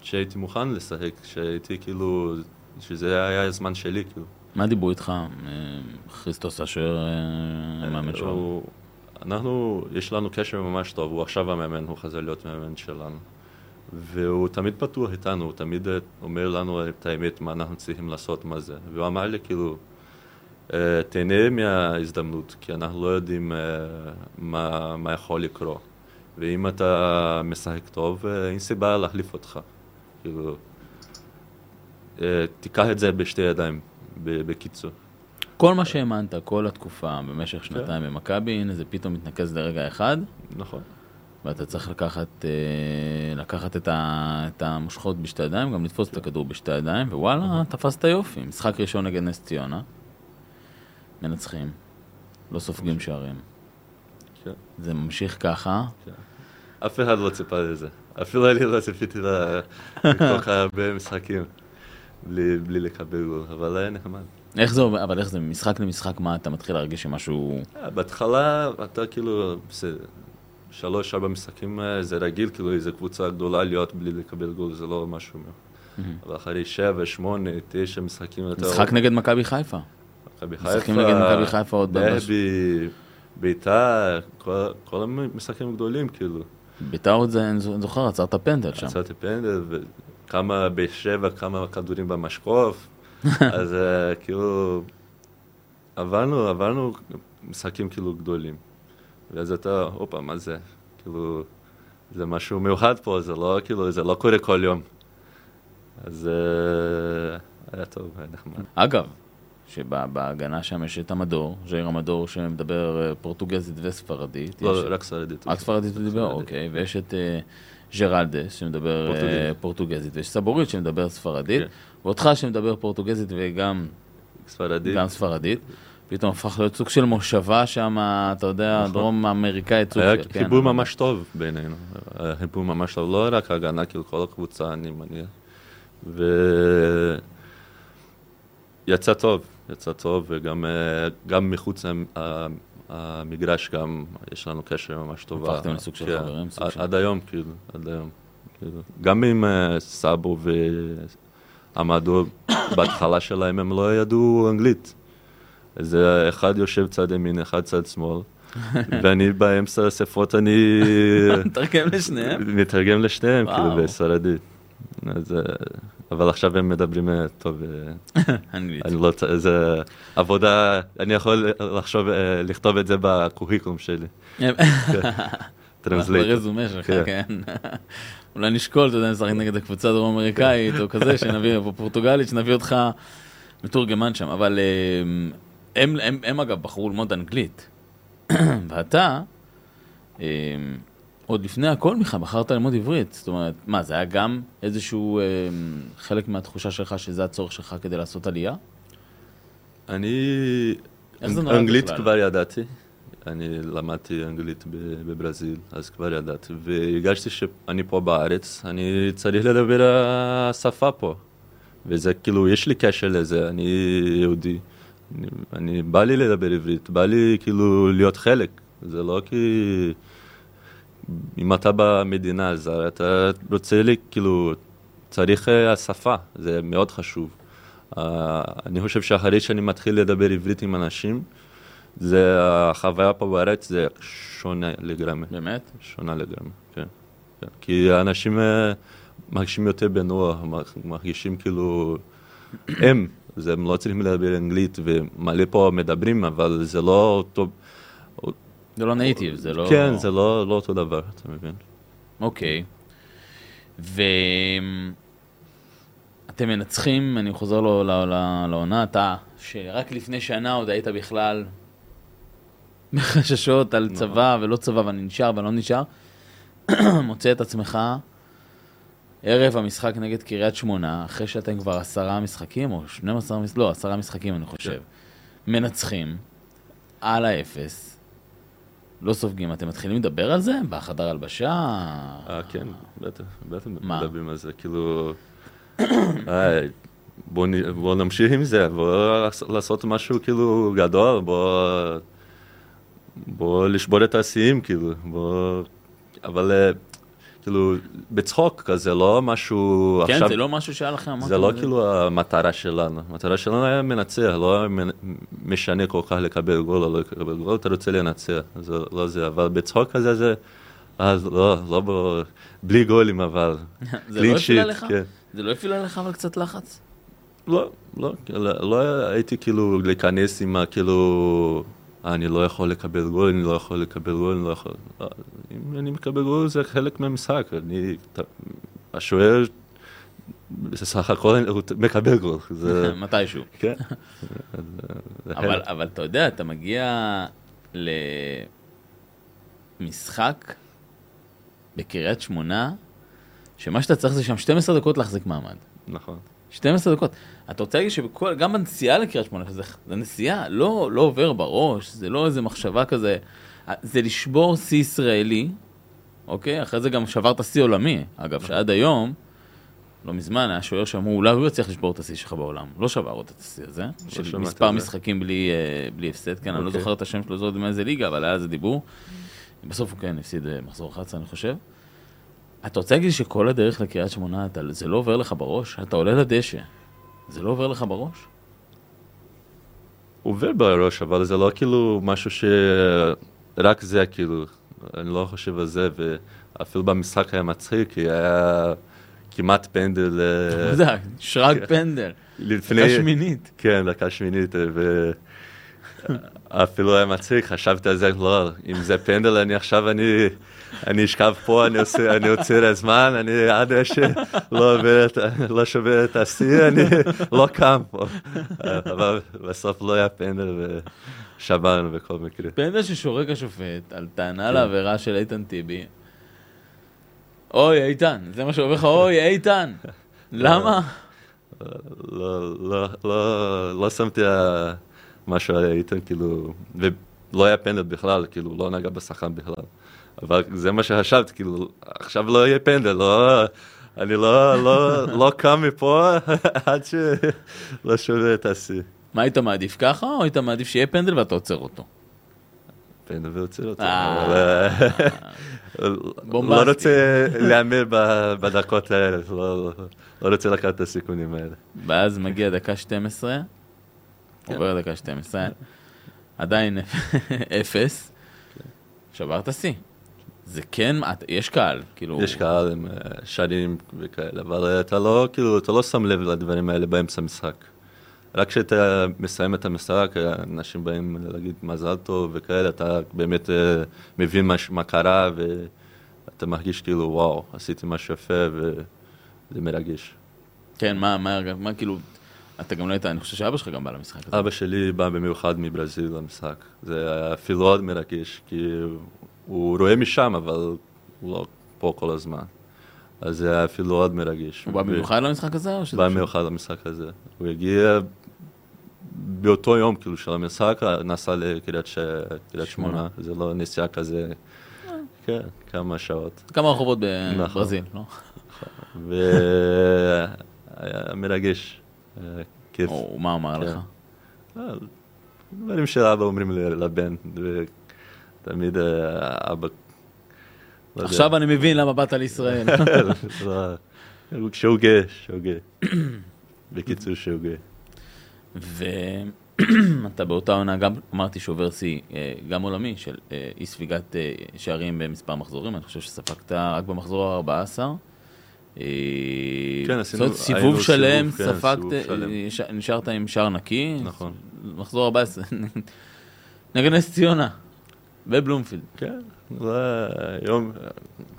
S2: שהייתי מוכן לשחק, שהייתי כאילו, שזה היה הזמן שלי כאילו.
S1: מה דיברו איתך? אה, כריסטוס אשר, אה, המאמן שלנו?
S2: אנחנו, יש לנו קשר ממש טוב, הוא עכשיו המאמן, הוא חזר להיות מאמן שלנו. והוא תמיד פתוח איתנו, הוא תמיד אה, אומר לנו את האמת, מה אנחנו צריכים לעשות, מה זה. והוא אמר לי, כאילו, אה, תהנה מההזדמנות, כי אנחנו לא יודעים אה, מה, מה יכול לקרות. ואם אתה משחק טוב, אין סיבה להחליף אותך. כאילו, תיקח את זה בשתי ידיים, בקיצור.
S1: כל מה שהאמנת כל התקופה במשך שנתיים כן. במכבי, הנה זה פתאום מתנקז לרגע אחד.
S2: נכון.
S1: ואתה צריך לקחת, אה, לקחת את, ה, את המושכות בשתי ידיים, גם לתפוס את הכדור בשתי ידיים, ווואלה, תפסת יופי. משחק ראשון נגד נס ציונה, מנצחים, לא סופגים שערים. כן. זה ממשיך ככה.
S2: כן. אף אחד לא ציפה לזה. אפילו אני לא ציפיתי לכל כך הרבה משחקים בלי, בלי לקבל גול, אבל היה נחמד.
S1: איך זה עובד? אבל איך זה, משחק למשחק, מה אתה מתחיל להרגיש שמשהו...
S2: בהתחלה אתה כאילו, שלוש, ארבע משחקים אה, זה רגיל, כאילו איזה קבוצה גדולה להיות בלי לקבל גול, זה לא משהו מ... אבל אחרי שבע, שמונה, תשע משחקים.
S1: משחק נגד מכבי חיפה.
S2: מכבי חיפה.
S1: משחקים נגד מכבי חיפה עוד
S2: דרבי, ביתר, כל, כל המשחקים גדולים, כאילו.
S1: ביתר זה, אני זוכר, עצרת פנדל שם.
S2: עצרתי פנדל, וכמה בשבע, כמה כדורים במשקוף, אז uh, כאילו, עברנו, עברנו משחקים כאילו גדולים. ואז אתה, הופה, מה זה? כאילו, זה משהו מיוחד פה, זה לא, כאילו, זה לא קורה כל יום. אז uh, היה טוב, היה נחמד.
S1: אגב, שבהגנה שם יש את המדור, ז'איר המדור שמדבר אה, פורטוגזית וספרדית.
S2: לא,
S1: יש...
S2: רק ספרדית.
S1: רק ספרדית הוא דיבר? אוקיי. ויש את uh, ג'רלדס שמדבר פורטוגזית. Uh, פורטוגזית, ויש סבורית שמדבר ספרדית, כן. ואותך שמדבר פורטוגזית וגם
S2: ספרדית.
S1: גם ספרדית. פתאום הפך להיות סוג של מושבה שם, אתה יודע, נכון. דרום אמריקאית. סוג
S2: היה כן, חיבור ממש טוב בינינו, חיבור ממש טוב, לא רק הגנה, כאילו כל הקבוצה, אני מניח. ויצא טוב, יצא טוב, וגם אה, מחוץ המגרש גם יש לנו קשר ממש טוב.
S1: הפכתם לסוג של כן, חברים?
S2: עד היום, כאילו, עד היום. כאילו. גם עם אה, סאבו ועמדו, בהתחלה שלהם הם לא ידעו אנגלית. איזה אחד יושב צד ימין, אחד צד שמאל, ואני באמצע הספרות, אני...
S1: מתרגם לשניהם?
S2: מתרגם לשניהם, כאילו, בספרדית. אז, אה, אבל עכשיו הם מדברים אה, טוב.
S1: אה, אנגלית.
S2: אני לא, זה עבודה, אני יכול לחשוב, לכתוב את זה בקוריקום שלי.
S1: translate. ברזומה שלך, כן. כן. אולי נשקול, אתה יודע, נשחק נגד הקבוצה הדרום אמריקאית או כזה, שנביא, או פורטוגלית, שנביא אותך מתורגמן שם, אבל הם, הם, הם אגב בחרו ללמוד אנגלית, ואתה, הם, עוד לפני הכל מיכה, בחרת ללמוד עברית. זאת אומרת, מה, זה היה גם איזשהו הם, חלק מהתחושה שלך שזה הצורך שלך כדי לעשות עלייה?
S2: אני... אנגלית בכלל? כבר ידעתי. אני למדתי אנגלית בברזיל, אז כבר ידעתי. והרגשתי שאני פה בארץ, אני צריך לדבר השפה פה. וזה כאילו, יש לי קשר לזה, אני יהודי. אני, אני, בא לי לדבר עברית, בא לי כאילו להיות חלק. זה לא כי... אם אתה במדינה, אז אתה רוצה לי, כאילו, צריך אה, השפה, זה מאוד חשוב. Uh, אני חושב שאחרי שאני מתחיל לדבר עברית עם אנשים, זה, החוויה פה בארץ זה שונה לגמרי.
S1: באמת?
S2: שונה לגמרי, כן. כן. כי אנשים uh, מרגישים יותר בנוח, מרגישים כאילו, הם. אז הם לא צריכים לדבר אנגלית, ומלא פה מדברים, אבל זה לא אותו...
S1: זה לא נייטיב, זה לא...
S2: כן, זה לא, לא אותו דבר, אתה מבין?
S1: אוקיי. ואתם מנצחים, אני חוזר לו, לא, לא, לעונה, אתה, שרק לפני שנה עוד היית בכלל בחששות על נכון. צבא ולא צבא ואני נשאר ולא נשאר, מוצא את עצמך ערב המשחק נגד קריית שמונה, אחרי שאתם כבר עשרה משחקים, או 12 משחקים, לא, עשרה משחקים אני חושב. מנצחים, על האפס, לא סופגים. אתם מתחילים לדבר על זה? בחדר הלבשה?
S2: אה, כן, בטח, בטח מדברים על זה, כאילו... אה, בוא, בוא נמשיך עם זה, בוא לעשות משהו כאילו גדול, בוא, בוא לשבור את השיאים, כאילו, בוא... אבל אה, כאילו, בצחוק כזה, לא משהו
S1: כן, עכשיו... זה לא משהו שהיה לכם,
S2: זה לא כאילו המטרה שלנו. המטרה שלנו היה מנצח, לא משנה כל כך לקבל גול או לא לקבל גול, אתה רוצה לנצח, זה לא זה, אבל בצחוק כזה זה... אז לא, לא ב... בלי גולים אבל.
S1: זה לא הפעיל עליך? כן. זה לא הפעיל עליך אבל קצת לחץ?
S2: לא, לא, לא, לא הייתי כאילו להיכנס עם כאילו... אני לא יכול לקבל גול, אני לא יכול לקבל גול, אני לא יכול... אם אני מקבל גול זה חלק מהמשחק, אני... השוער, בסך הכל הוא מקבל גול.
S1: מתישהו.
S2: כן.
S1: אבל, אבל אתה יודע, אתה מגיע למשחק בקריית שמונה, שמה שאתה צריך זה שם 12 דקות להחזיק מעמד.
S2: נכון.
S1: 12 דקות. אתה רוצה להגיד שגם בנסיעה לקריית שמונה, זה, זה נסיעה, לא, לא עובר בראש, זה לא איזה מחשבה כזה, זה לשבור שיא ישראלי, אוקיי? אחרי זה גם שברת שיא עולמי. אגב, שעד היום, לא מזמן היה שוער שאמרו, אולי הוא יצליח לשבור את השיא שלך בעולם. לא שבר את השיא הזה, לא של מספר משחקים בלי, אה, בלי הפסד, כן, אני לא אוקיי. זוכר את השם שלו, זוכר מאיזה ליגה, אבל היה איזה דיבור. בסוף הוא כן הפסיד אה, מחזור 11, אני חושב. אתה רוצה להגיד שכל הדרך לקריית שמונה, אתה, זה לא עובר לך בראש? אתה עולה לדשא, זה לא עובר לך בראש?
S2: עובר בראש, אבל זה לא כאילו משהו שרק זה, כאילו, אני לא חושב על זה, ואפילו במשחק היה מצחיק, כי היה כמעט פנדל. אה,
S1: יודע, שרק
S2: כן.
S1: פנדל.
S2: לפני...
S1: דקה שמינית.
S2: כן, דקה שמינית, ואפילו היה מצחיק, חשבתי על זה, לא, אם זה פנדל, אני עכשיו, אני, אני אשכב פה, אני עושה, אני עוצר הזמן, אני עד שלא עובר את, לא שובר את השיא, אני לא קם פה. אבל בסוף לא היה פנדל ושברנו בכל מקרה.
S1: פנדל ששורק השופט על טענה
S2: כן.
S1: לעבירה של איתן טיבי. אוי, איתן, זה מה שאומר לך, אוי, איתן. למה?
S2: לא, לא, לא, לא שמתי משהו על איתן, כאילו, ולא היה פנדל בכלל, כאילו, לא נגע בשחקן בכלל. אבל זה מה שחשבתי, כאילו, עכשיו לא יהיה פנדל, לא, אני לא, לא, לא קם מפה עד שלא שובר את השיא.
S1: מה היית מעדיף ככה, או היית מעדיף שיהיה פנדל ואתה עוצר אותו?
S2: פנדל ועוצר אותו.
S1: אה.
S2: אבל, אה. לא רוצה להמר בדקות האלה, לא, לא רוצה לקחת את הסיכונים האלה.
S1: ואז מגיע דקה 12,
S2: כן.
S1: עובר דקה 12, עדיין אפס, שברת שיא. זה כן, יש קהל, כאילו...
S2: יש קהל עם אה, שרים וכאלה, אבל אה, אתה לא, כאילו, אתה לא שם לב לדברים האלה באמצע המשחק. רק כשאתה מסיים את המשחק, אנשים באים להגיד מזל טוב וכאלה, אתה באמת אה, מבין מה, מה קרה, ואתה מרגיש כאילו, וואו, עשיתי משהו יפה, וזה מרגש.
S1: כן, מה, מה? מה, כאילו, אתה גם לא היית, אני חושב שאבא שלך גם בא למשחק הזה.
S2: אבא שלי בא במיוחד מברזיל למשחק. זה אפילו עוד מרגש, כי הוא רואה משם, אבל הוא לא פה כל הזמן. אז זה היה אפילו עוד מרגש.
S1: הוא בא במיוחד למשחק הזה, או שזה...
S2: בא במיוחד למשחק הזה. הוא הגיע באותו יום, כאילו, של המשחק, נסע לקריית ש...
S1: שמונה.
S2: זה לא נסיעה כזה, כן, כמה שעות.
S1: כמה רחובות
S2: נכון.
S1: בברזיל, לא?
S2: והיה מרגש. היה כיף.
S1: מה אמר
S2: כן.
S1: לך?
S2: אה, דברים שאבא אומרים ל- לבן, ותמיד אה, אבא... לא.
S1: עכשיו אני מבין למה באת לישראל.
S2: לא, כשהוא גאה. בקיצור, שהוא גאה.
S1: ואתה באותה עונה גם אמרתי שובר שיא, אה, גם עולמי, של אה, אי ספיגת שערים במספר מחזורים, אני חושב שספגת רק במחזור ה-14.
S2: כן, עשינו-
S1: זאת סיבוב שלם,
S2: כן,
S1: ספגת, נשארת עם שער נקי.
S2: נכון.
S1: מחזור 14. נגד נס ציונה, בבלומפילד.
S2: כן, זה היום,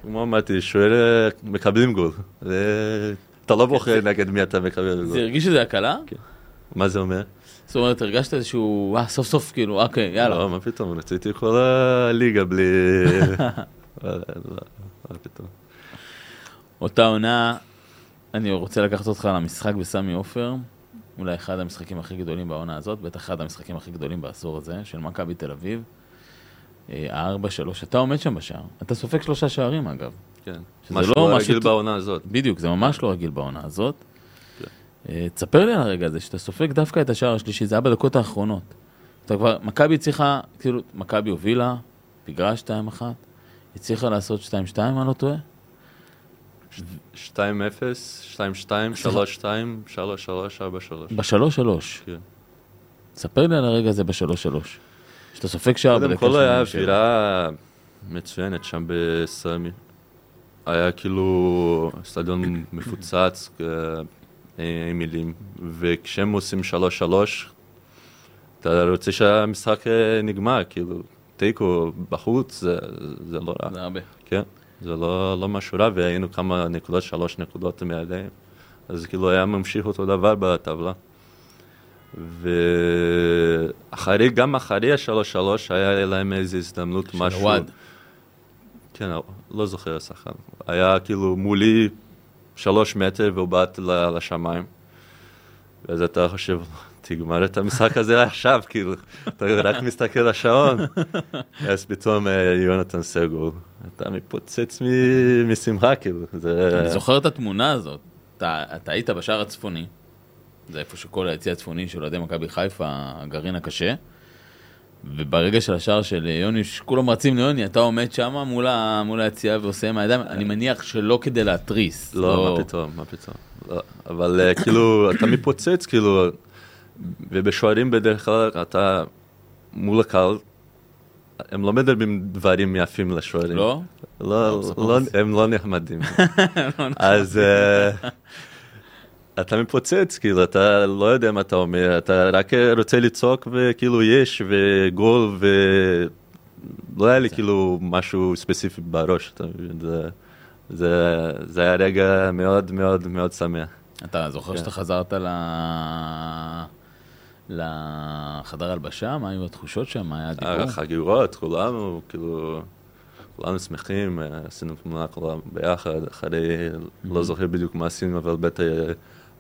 S2: כמו אמרתי, שוער אה, מקבלים גול. זה- אתה לא בוחר נגד מי אתה מקבל
S1: זה
S2: גול.
S1: הרגיש שזה הקלה?
S2: מה זה אומר?
S1: זאת אומרת, הרגשת איזשהו, אה, סוף סוף, כאילו, אוקיי, יאללה.
S2: לא, מה פתאום, רציתי כל הליגה בלי... לא, לא, מה פתאום.
S1: אותה עונה, אני רוצה לקחת אותך למשחק בסמי עופר, אולי אחד המשחקים הכי גדולים בעונה הזאת, בטח אחד המשחקים הכי גדולים בעשור הזה, של מכבי תל אביב. הארבע, שלוש, אתה עומד שם בשער, אתה סופג שלושה שערים אגב.
S2: כן. משהו
S1: לא
S2: לא
S1: משהו
S2: רגיל
S1: ט-
S2: בעונה הזאת.
S1: בדיוק, זה ממש לא רגיל בעונה הזאת.
S2: כן.
S1: אה, תספר לי על הרגע הזה, שאתה סופג דווקא את השער השלישי, זה היה בדקות האחרונות. אתה כבר, מכבי הצליחה, כאילו, מכבי הובילה, פיגרה 2-1, הצליחה לעשות 2-2, אני לא טועה?
S2: 2-0, 2-2, 3-2, 3-3, 4-3.
S1: בשלוש-שלוש.
S2: כן.
S1: ספר לי על הרגע הזה בשלוש-שלוש. שאתה סופג שער
S2: קודם
S1: בדקה
S2: כל היה
S1: 87.
S2: אווירה מצוינת שם בסמי. היה כאילו סטדיון מפוצץ עם מילים, וכשהם עושים שלוש שלוש, אתה רוצה שהמשחק אה, נגמר, כאילו, תיקו בחוץ זה, זה לא רע,
S1: זה הרבה.
S2: כן, זה לא, לא משהו רע, והיינו כמה נקודות, שלוש נקודות מעליהם, אז כאילו היה ממשיך אותו דבר בטבלה. ואחרי, גם אחרי השלוש שלוש היה להם איזו הזדמנות,
S1: של
S2: משהו.
S1: הוואד.
S2: כן, לא זוכר השחקן. היה כאילו מולי שלוש מטר והוא בעט לשמיים. ואז אתה חושב, תגמר את המשחק הזה עכשיו, כאילו, אתה רק מסתכל על השעון. אז פתאום אה, יונתן סגול, אתה מתפוצץ מ- משמחה, כאילו. זה...
S1: אני זוכר את התמונה הזאת. אתה אתה היית בשער הצפוני, זה איפה שכל היציא הצפוני של אוהדי מכבי חיפה, הגרעין הקשה. וברגע של השער של יוני, שכולם רצים ליוני, אתה עומד שם מול ה- מול היציאה ועושה עם הידיים, אני מניח שלא כדי להתריס.
S2: לא, מה פתאום, מה פתאום. לא, אבל אה, כאילו, אתה מתפוצץ, כאילו, ובשוערים בדרך כלל אתה מול הקהל, הם לא מדברים דברים יפים לשוערים.
S1: לא?
S2: לא,
S1: לא,
S2: לא, הם לא נחמדים. אז אה, אתה מפוצץ, כאילו, אתה לא יודע מה אתה אומר, אתה רק רוצה לצעוק וכאילו יש, וגול, ולא היה לי כאילו משהו ספציפי בראש, אתה מבין? זה, זה, זה היה רגע מאוד מאוד מאוד שמח.
S1: אתה זוכר
S2: כן.
S1: שאתה חזרת ל... לחדר הלבשה? מה היו התחושות שם? מה היה הדיבור?
S2: החגיגות, כולנו, כאילו, כולנו שמחים, אה, עשינו תמונה כולם ביחד, אחרי, לא זוכר בדיוק מה עשינו, אבל בטח אה,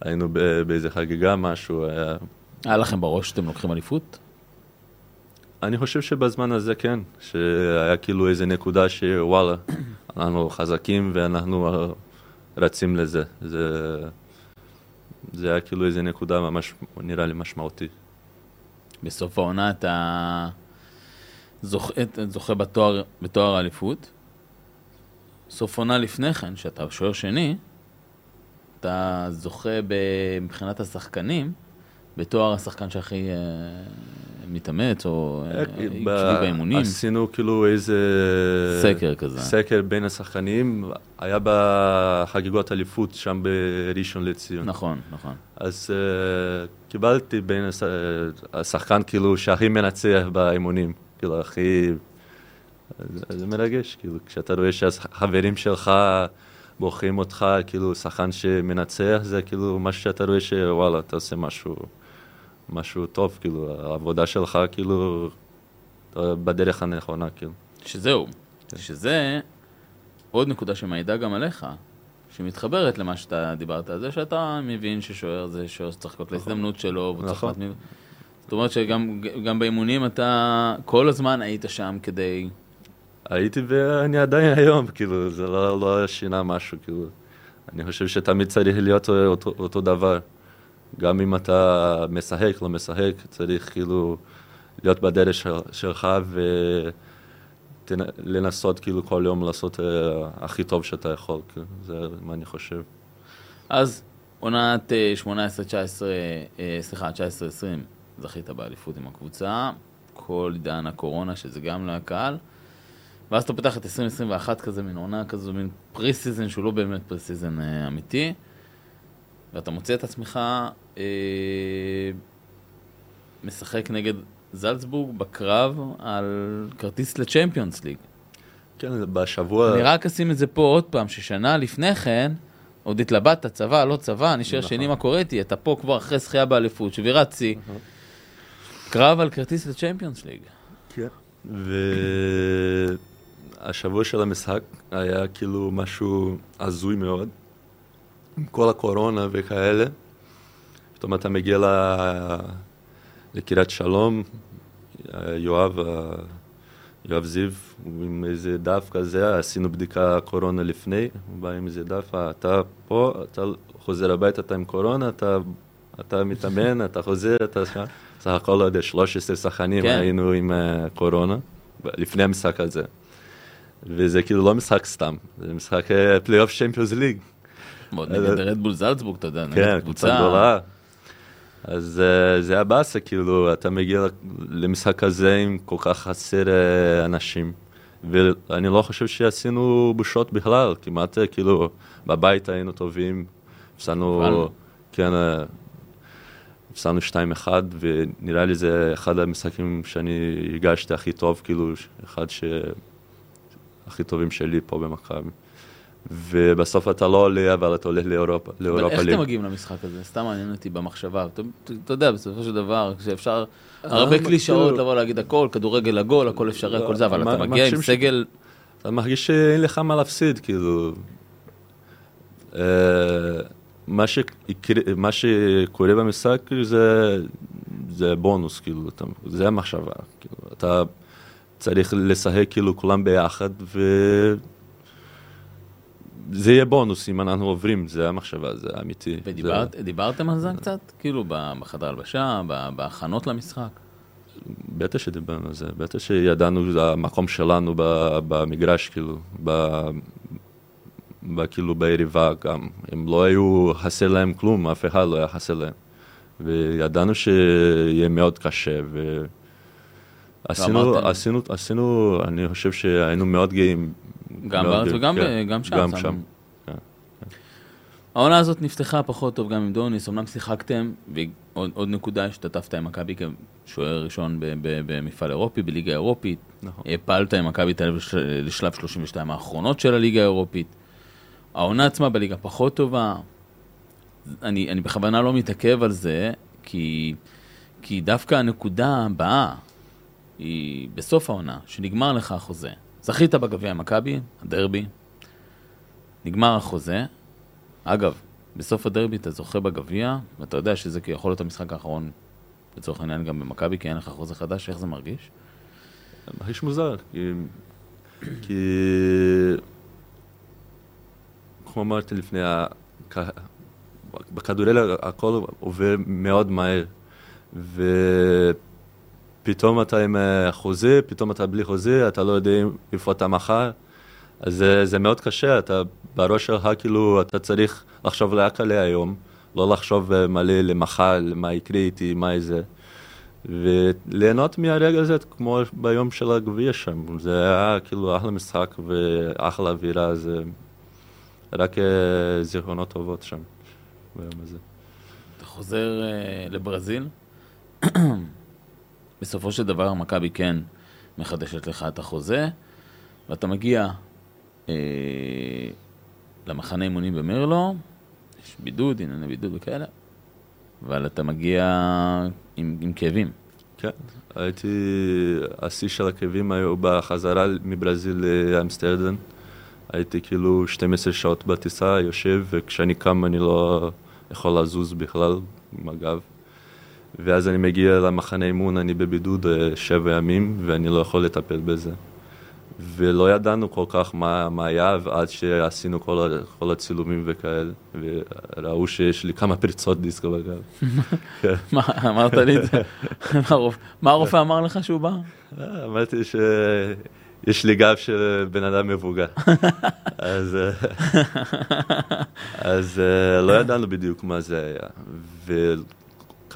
S2: היינו באיזה חגיגה, משהו, היה...
S1: היה לכם בראש שאתם לוקחים אליפות?
S2: אני חושב שבזמן הזה כן, שהיה כאילו איזה נקודה שוואלה, אנחנו חזקים ואנחנו אה, רצים לזה. זה, זה היה כאילו איזה נקודה ממש, נראה לי משמעותי.
S1: בסוף העונה אתה זוכה, זוכה בתואר, בתואר האליפות. סוף עונה לפני כן, שאתה שוער שני, אתה זוכה מבחינת השחקנים, בתואר השחקן שהכי אה, מתאמץ, או אה, עקבי
S2: ב-
S1: באימונים.
S2: עשינו כאילו איזה...
S1: סקר כזה.
S2: סקר בין השחקנים, היה בחגיגות אליפות שם בראשון לציון.
S1: נכון, נכון.
S2: אז uh, קיבלתי בין הש... השחקן כאילו שהכי מנצח באימונים, כאילו הכי... זה, זה מרגש, כאילו, כשאתה רואה שהחברים שלך בוחרים אותך, כאילו שחקן שמנצח, זה כאילו משהו שאתה רואה שוואלה, אתה עושה משהו, משהו טוב, כאילו, העבודה שלך, כאילו, בדרך הנכונה, כאילו.
S1: שזהו,
S2: כן.
S1: שזה עוד נקודה שמעידה גם עליך, שמתחברת למה שאתה דיברת על זה, שאתה מבין ששוער זה שוער שצריך לחכות להזדמנות שלו, והוא צריך
S2: נכון.
S1: להתמיד. זאת אומרת שגם גם באימונים אתה כל הזמן היית שם כדי...
S2: הייתי ואני עדיין היום, כאילו, זה לא, לא שינה משהו, כאילו. אני חושב שתמיד צריך להיות אותו, אותו דבר. גם אם אתה משחק, לא משחק, צריך כאילו להיות בדרך של, שלך ולנסות כאילו כל יום לעשות uh, הכי טוב שאתה יכול, כאילו, זה מה אני חושב.
S1: אז עונת אה, 18-19, אה, סליחה, 19-20, זכית באליפות עם הקבוצה, כל עידן הקורונה, שזה גם לא היה קל. ואז אתה פותח את 2021 כזה, מין עונה כזו, מין pre-season שהוא לא באמת pre-season אה, אמיתי, ואתה מוצא את עצמך אה, משחק נגד זלצבורג בקרב על כרטיס לצ'מפיונס ליג.
S2: כן, בשבוע...
S1: אני רק אשים את זה פה עוד פעם, ששנה לפני כן, עוד התלבטת, צבא, לא צבא, אני שואל
S2: נכון.
S1: שני מה קורה איתי, אתה פה כבר אחרי זכייה באליפות, שבירת שיא, קרב על כרטיס לצ'מפיונס ליג.
S2: כן. והשבוע של המשחק היה כאילו משהו הזוי מאוד. עם כל הקורונה וכאלה. פתאום אתה מגיע ל... לקריית שלום, יואב, ה- יואב זיו, עם איזה דף כזה, עשינו בדיקה קורונה לפני, הוא בא עם איזה דף, "אה, אתה פה, אתה חוזר הביתה, אתה עם קורונה, אתה, אתה מתאמן, אתה חוזר, אתה שם. סך הכל, לא יודע, 13 שחקנים
S1: כן.
S2: היינו עם אה, קורונה, לפני המשחק הזה. וזה כאילו לא משחק סתם, זה משחק פלייאוף
S1: Champions
S2: League.
S1: נגד רדבול זלצבורג, אתה יודע,
S2: כן,
S1: נגד
S2: קבוצה
S1: קבוצה.
S2: גדולה. אז אה, זה היה באסה, כאילו, אתה מגיע למשחק הזה עם כל כך חסר אה, אנשים. ואני לא חושב שעשינו בושות בכלל, כמעט אה, כאילו, בבית היינו טובים, הפסדנו. כן, הפסדנו 2-1, ונראה לי זה אחד המשחקים שאני הגשתי הכי טוב, כאילו, אחד ש... הכי טובים שלי פה במכבי. ובסוף אתה לא עולה, אבל אתה הולך לאירופה,
S1: אבל
S2: לאירופה
S1: איך
S2: ליג.
S1: אתם מגיעים למשחק הזה? סתם מעניין אותי במחשבה. אתה- יודע, בסופו של דבר, כשאפשר, הרבה קלישאות לבוא להגיד הכל, כדורגל עגול, הכל אפשרי, הכל זה, אבל אתה מגיע עם סגל...
S2: אתה מרגיש שאין לך מה להפסיד, כאילו... אה, מה, שיקרה, מה שקורה במשחק זה, זה בונוס, כאילו, אתה, זה המחשבה. כאילו, אתה צריך לשחק כאילו כולם ביחד, וזה יהיה בונוס אם אנחנו עוברים, זה המחשבה, זה אמיתי.
S1: ודיברת- דיברתם על זה קצת? כאילו בחדר הלבשה, בהכנות למשחק?
S2: זה, בטח שדיברנו על זה, בטח שידענו זה המקום שלנו במגרש, כאילו, ב, כאילו ביריבה גם. הם לא היו חסר להם כלום, אף אחד לא היה חסר להם. וידענו שיהיה מאוד קשה, ועשינו,
S1: ואמרתם-
S2: עשינו, עשינו, אני חושב שהיינו מאוד גאים.
S1: גם בארץ וגם
S2: כן,
S1: גם שם.
S2: גם
S1: שם.
S2: שם. כן.
S1: העונה הזאת נפתחה פחות טוב גם עם דוניס, אמנם שיחקתם, ועוד עוד נקודה, השתתפת עם מכבי כשוער ראשון במפעל אירופי, בליגה אירופית.
S2: נכון.
S1: הפלת עם מכבי תל אביב לש- לשלב 32 האחרונות של הליגה האירופית. העונה עצמה בליגה פחות טובה. אני, אני בכוונה לא מתעכב על זה, כי, כי דווקא הנקודה הבאה היא בסוף העונה, שנגמר לך החוזה. זכית בגביע מכבי, הדרבי, נגמר החוזה. אגב, בסוף הדרבי אתה זוכה בגביע, ואתה יודע שזה יכול להיות המשחק האחרון, לצורך העניין גם במכבי, כי אין לך חוזה חדש, איך זה מרגיש?
S2: מרגיש מוזר, כי, כי כמו אמרתי לפני, בכדורגל הכל עובר מאוד מהר, ופתאום אתה עם אה, חוזה, פתאום אתה בלי חוזה, אתה לא יודע איפה אתה מחר, אז זה, זה מאוד קשה, אתה בראש שלך כאילו, אתה צריך לחשוב רק עליה היום, לא לחשוב אה, מלא למחר, מה יקרה איתי, מה זה. וליהנות מהרגע הזה כמו ביום של הגביע שם, זה היה כאילו אחלה משחק ואחלה אווירה, זה רק אה, זיכרונות טובות שם ביום הזה.
S1: אתה חוזר לברזיל, בסופו של דבר מכבי כן מחדשת לך את החוזה, ואתה מגיע אה, למחנה אימונים במרלו, יש בידוד, ענייני בידוד וכאלה, אבל אתה מגיע עם, עם כאבים.
S2: כן, הייתי, השיא של הכאבים היו בחזרה מברזיל לאמסטרדן. הייתי כאילו 12 שעות בטיסה, יושב, וכשאני קם אני לא יכול לזוז בכלל עם הגב. ואז אני מגיע למחנה אימון, אני בבידוד אה, שבע ימים, ואני לא יכול לטפל בזה. ולא ידענו כל כך מה, מה היה, ועד שעשינו כל, כל הצילומים וכאלה, וראו שיש לי כמה פריצות דיסקו בגב.
S1: מה, אמרת לי את זה? מה הרופ- מה הרופא אמר לך שהוא בא?
S2: אה, אמרתי שיש לי גב של בן אדם מבוגר. אז, אה, אז לא ידענו בדיוק מה זה היה,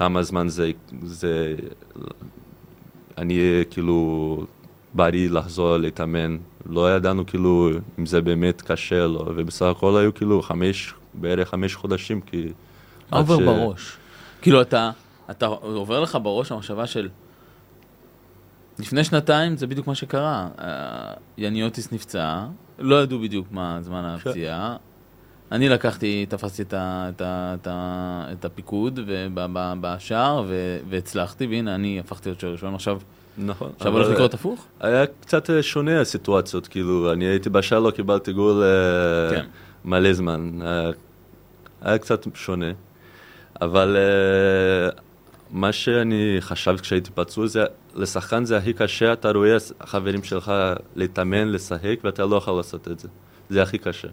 S2: וכמה זמן זה, זה, אני אהיה כאילו בריא לחזור להתאמן. לא ידענו כאילו אם זה באמת קשה לו, ובסך הכל היו כאילו חמש, בערך חמש חודשים, כי...
S1: עובר
S2: ש-
S1: בראש? כאילו, אתה, אתה עובר לך בראש המחשבה של... לפני שנתיים זה בדיוק מה שקרה. אה, יניוטיס נפצע, לא ידעו בדיוק מה זמן הפציעה. אני לקחתי, תפסתי את, ה, את, ה, את, ה, את הפיקוד בשער והצלחתי, והנה אני הפכתי להיות שוער ראשון. עכשיו,
S2: נכון.
S1: עכשיו הולך לקרות הפוך?
S2: היה קצת אה, שונה הסיטואציות, כאילו, אני הייתי בשער, לא קיבלתי גול אה,
S1: כן.
S2: מלא זמן. אה, היה קצת שונה. אבל מה שאני חשבתי כשהייתי פצוע זה, לשחקן זה הכי קשה, אתה רואה החברים שלך להתאמן, לשחק, ואתה לא יכול לעשות את זה. זה הכי קשה.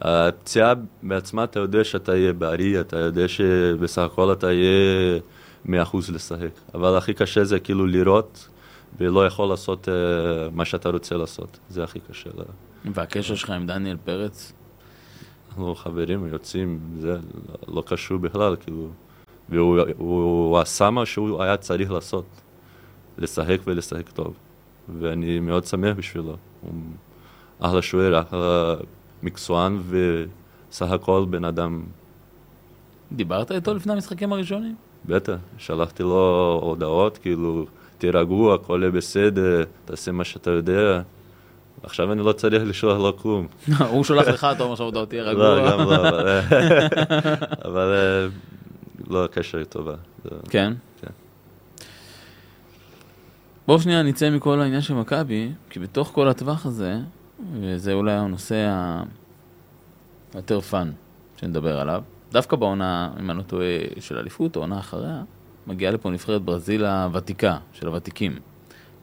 S2: הפציעה בעצמה, אתה יודע שאתה יהיה בריא, אתה יודע שבסך הכל אתה יהיה מאה אחוז לשחק. אבל הכי קשה זה כאילו לראות ולא יכול לעשות uh, מה שאתה רוצה לעשות. זה הכי קשה. לה-
S1: והקשר שלך עם דניאל פרץ?
S2: אנחנו חברים, יוצאים, זה לא, לא קשור בכלל, כאילו. והוא הוא, הוא עשה מה שהוא היה צריך לעשות, לשחק ולשחק טוב. ואני מאוד שמח בשבילו. הוא אחלה שוער, אחלה מקצוען, וסך הכל בן אדם,
S1: דיברת איתו לפני המשחקים הראשונים?
S2: בטח, שלחתי לו הודעות, כאילו, תירגעו, הכל יהיה בסדר, תעשה מה שאתה יודע. עכשיו אני לא צריך לשלוח לו כלום.
S1: הוא שולח לך, אתה אומר שההודעות תהיה רגוע.
S2: לא, גם לא, אבל... אה, לא, הקשר היא טובה.
S1: כן.
S2: כן.
S1: בואו שנייה נצא מכל העניין של מכבי, כי בתוך כל הטווח הזה, וזה אולי הנושא היותר fun שנדבר עליו, דווקא בעונה, אם אני לא טועה, של אליפות, או עונה אחריה, מגיעה לפה נבחרת ברזיל הוותיקה, של הוותיקים,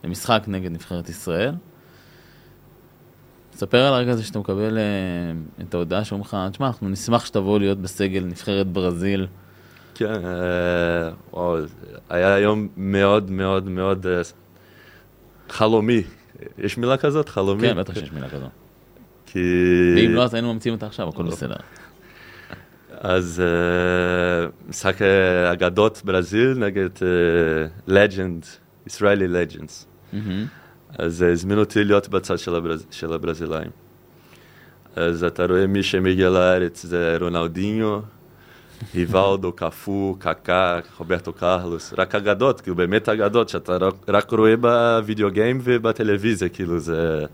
S1: למשחק נגד נבחרת ישראל. ספר על הרגע הזה שאתה מקבל אה, את ההודעה שאומרים לך, תשמע, אנחנו נשמח שתבוא להיות בסגל נבחרת ברזיל.
S2: כן, אה, וואו, היה יום מאוד מאוד מאוד אה, חלומי. יש מילה כזאת? חלומי?
S1: כן, בטח שיש מילה כזאת.
S2: כי...
S1: ואם לא, אז היינו ממציאים אותה עכשיו, הכל בסדר.
S2: אז אה, משחק אה, אגדות ברזיל נגד לג'נד, ישראלי לג'נדס. אז אה, הזמינו אותי להיות בצד של, הברז... של הברזילאים. אז אתה רואה מי שמגיע לארץ זה רונלדיניו, היוולדו, קפוא, קקה, רוברטו קרלוס, רק אגדות, כאילו באמת אגדות שאתה רק, רק רואה בווידאו גיים ובטלוויזיה, כאילו זה,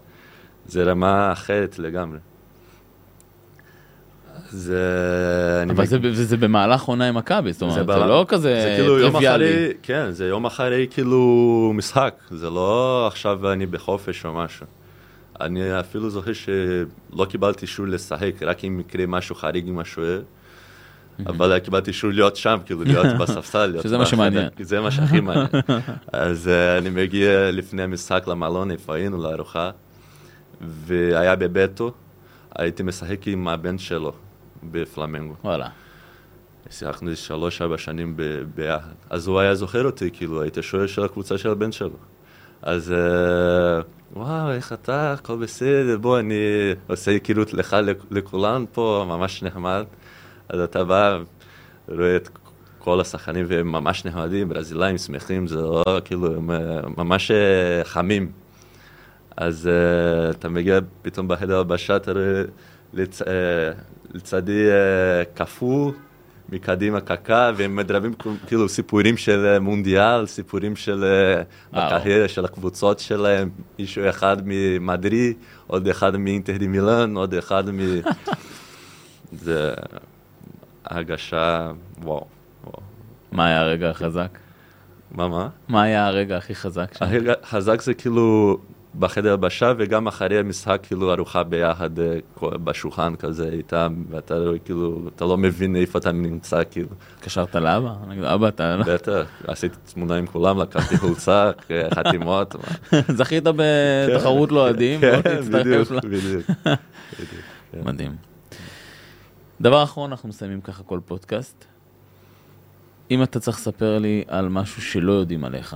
S2: זה רמה אחרת לגמרי.
S1: זה... אבל זה, זה במהלך עונה עם מכבי, זאת אומרת, זה,
S2: זה
S1: לא כזה
S2: זה כאילו יום אחרי, כן, זה יום אחרי כאילו משחק, זה לא עכשיו אני בחופש או משהו. אני אפילו זוכר שלא קיבלתי אישור לשחק, רק אם יקרה משהו חריג עם השוער. אבל קיבלתי אישור להיות שם, כאילו להיות בספסל.
S1: שזה מה שמעניין.
S2: זה מה שהכי מעניין. אז uh, אני מגיע לפני המשחק למלון, איפה היינו, לארוחה, והיה בביתו, הייתי משחק עם הבן שלו. בפלמנגו.
S1: וואלה.
S2: שיחקנו שלוש, ארבע שנים ביחד. אז הוא היה זוכר אותי, כאילו, הייתי שוער של הקבוצה של הבן שלו. אז אה, וואו, איך אתה, הכל בסדר, בוא, אני עושה היכרות לך לכולם פה, ממש נחמד. אז אתה בא, רואה את כל השחקנים והם ממש נחמדים, ברזילאים שמחים, זה לא, כאילו, הם אה, ממש אה, חמים. אז אתה מגיע פתאום בחדר הבשה, אתה רואה לצ... לצדי אה, קפוא, מקדימה קקה, והם מדברים כאילו סיפורים של מונדיאל, סיפורים של הקריירה של הקבוצות שלהם, מישהו אחד ממדרי, עוד אחד מאינטר די מילן, עוד אחד מ... זה הרגשה, וואו, וואו.
S1: מה היה הרגע החזק?
S2: מה, מה?
S1: מה היה הרגע הכי חזק?
S2: הרגע החזק זה כאילו בחדר הלבשה, וגם אחרי המשחק, כאילו, ארוחה ביחד אה, בשולחן כזה איתם, ואתה לא, כאילו, אתה לא מבין איפה אתה נמצא, כאילו.
S1: התקשרת לאבא? אבא, אתה...
S2: בטח, עשיתי תמונה עם כולם, לקחתי חולצה, חתימות.
S1: זכית בתחרות לא אוהדים,
S2: כן, בדיוק, בדיוק.
S1: כן. מדהים. דבר אחרון, אנחנו מסיימים ככה כל פודקאסט. אם אתה צריך לספר לי על משהו שלא יודעים עליך,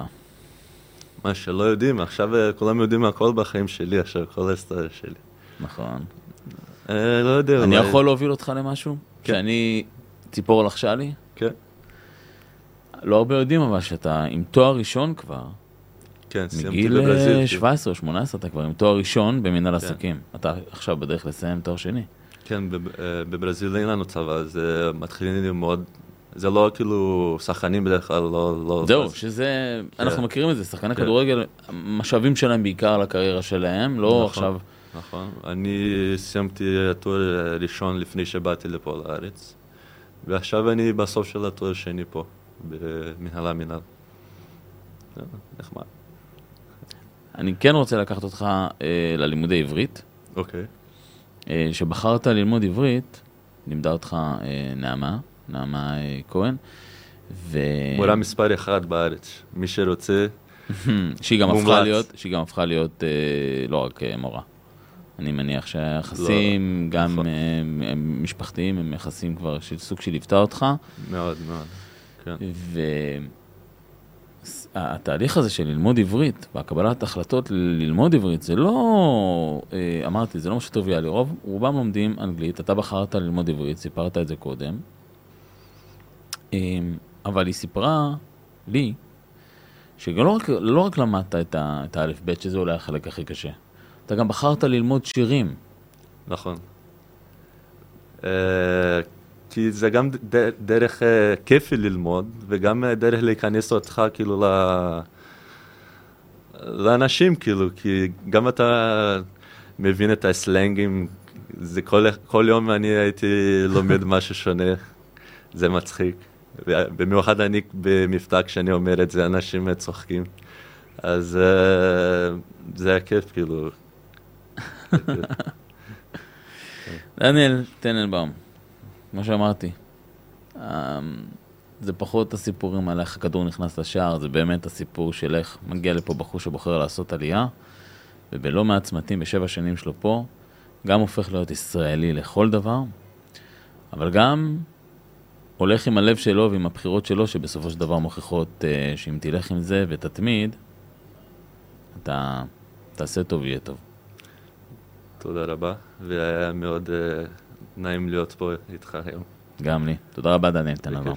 S2: מה שלא יודעים, עכשיו אה, כולם יודעים הכל בחיים שלי, עכשיו כל ההיסטוריה שלי.
S1: נכון.
S2: אה, לא יודע.
S1: אני יכול להוביל אותך למשהו? כן. שאני ציפור לחשה לי?
S2: כן.
S1: לא הרבה יודעים אבל שאתה עם תואר ראשון כבר.
S2: כן, סיימתי בברזיל.
S1: מגיל 17 או 18 אתה כבר עם תואר ראשון במנהל כן. עסקים. אתה עכשיו בדרך לסיים תואר שני.
S2: כן, אה, בברזיל אין לנו צבא, אז מתחילים ללמוד זה לא כאילו שחקנים בדרך כלל, לא... לא
S1: זהו, אז... שזה, כן. אנחנו מכירים את זה, שחקני כן. כדורגל, המשאבים שלהם בעיקר לקריירה שלהם, לא נכון, עכשיו...
S2: נכון, אני סיימתי התואר הראשון לפני שבאתי לפה לארץ, ועכשיו אני בסוף של התואר השני פה, במנהל המנהל. נחמד.
S1: אני כן רוצה לקחת אותך אה, ללימודי עברית.
S2: אוקיי.
S1: אה, שבחרת ללמוד עברית, לימדה אותך אה, נעמה. נעמה אה, כהן. ו...
S2: מורה מספר אחד בארץ, מי שרוצה,
S1: שהיא גם הפכה להיות, שהיא גם הפכה להיות אה, לא רק אה, מורה. אני מניח שהיחסים, לא, גם נכון. הם, הם משפחתיים, הם יחסים כבר של סוג שליוותה אותך.
S2: מאוד, מאוד, כן.
S1: והתהליך הזה של ללמוד עברית, והקבלת החלטות ללמוד עברית, זה לא, אמרתי, זה לא משהו טריוויאלי, רוב, רובם לומדים אנגלית, אתה בחרת ללמוד עברית, סיפרת את זה קודם, אמ, אבל היא סיפרה לי, שלא רק, לא רק למדת את האלף-בית, שזה אולי החלק הכי קשה, אתה גם בחרת ללמוד שירים.
S2: נכון. כי זה גם דרך אה, כיפי ללמוד, וגם אה, דרך להיכנס אותך כאילו ל... לאנשים, כאילו, כי גם אתה מבין את הסלנגים, זה כל, כל יום אני הייתי לומד משהו שונה, זה מצחיק. במיוחד אני במבטא כשאני אומר את זה, אנשים צוחקים. אז אה, זה היה כיף, כאילו.
S1: דניאל טננבאום, כמו שאמרתי, אמ, זה פחות הסיפורים על איך הכדור נכנס לשער, זה באמת הסיפור של איך מגיע לפה בחור שבוחר לעשות עלייה, ובלא מעט צמתים בשבע שנים שלו פה, גם הופך להיות ישראלי לכל דבר, אבל גם הולך עם הלב שלו ועם הבחירות שלו, שבסופו של דבר מוכיחות uh, שאם תלך עם זה ותתמיד, אתה תעשה טוב, יהיה טוב.
S2: תודה רבה, והיה מאוד uh, נעים להיות פה איתך היום.
S1: גם לי. תודה רבה, דניאל תנאבר.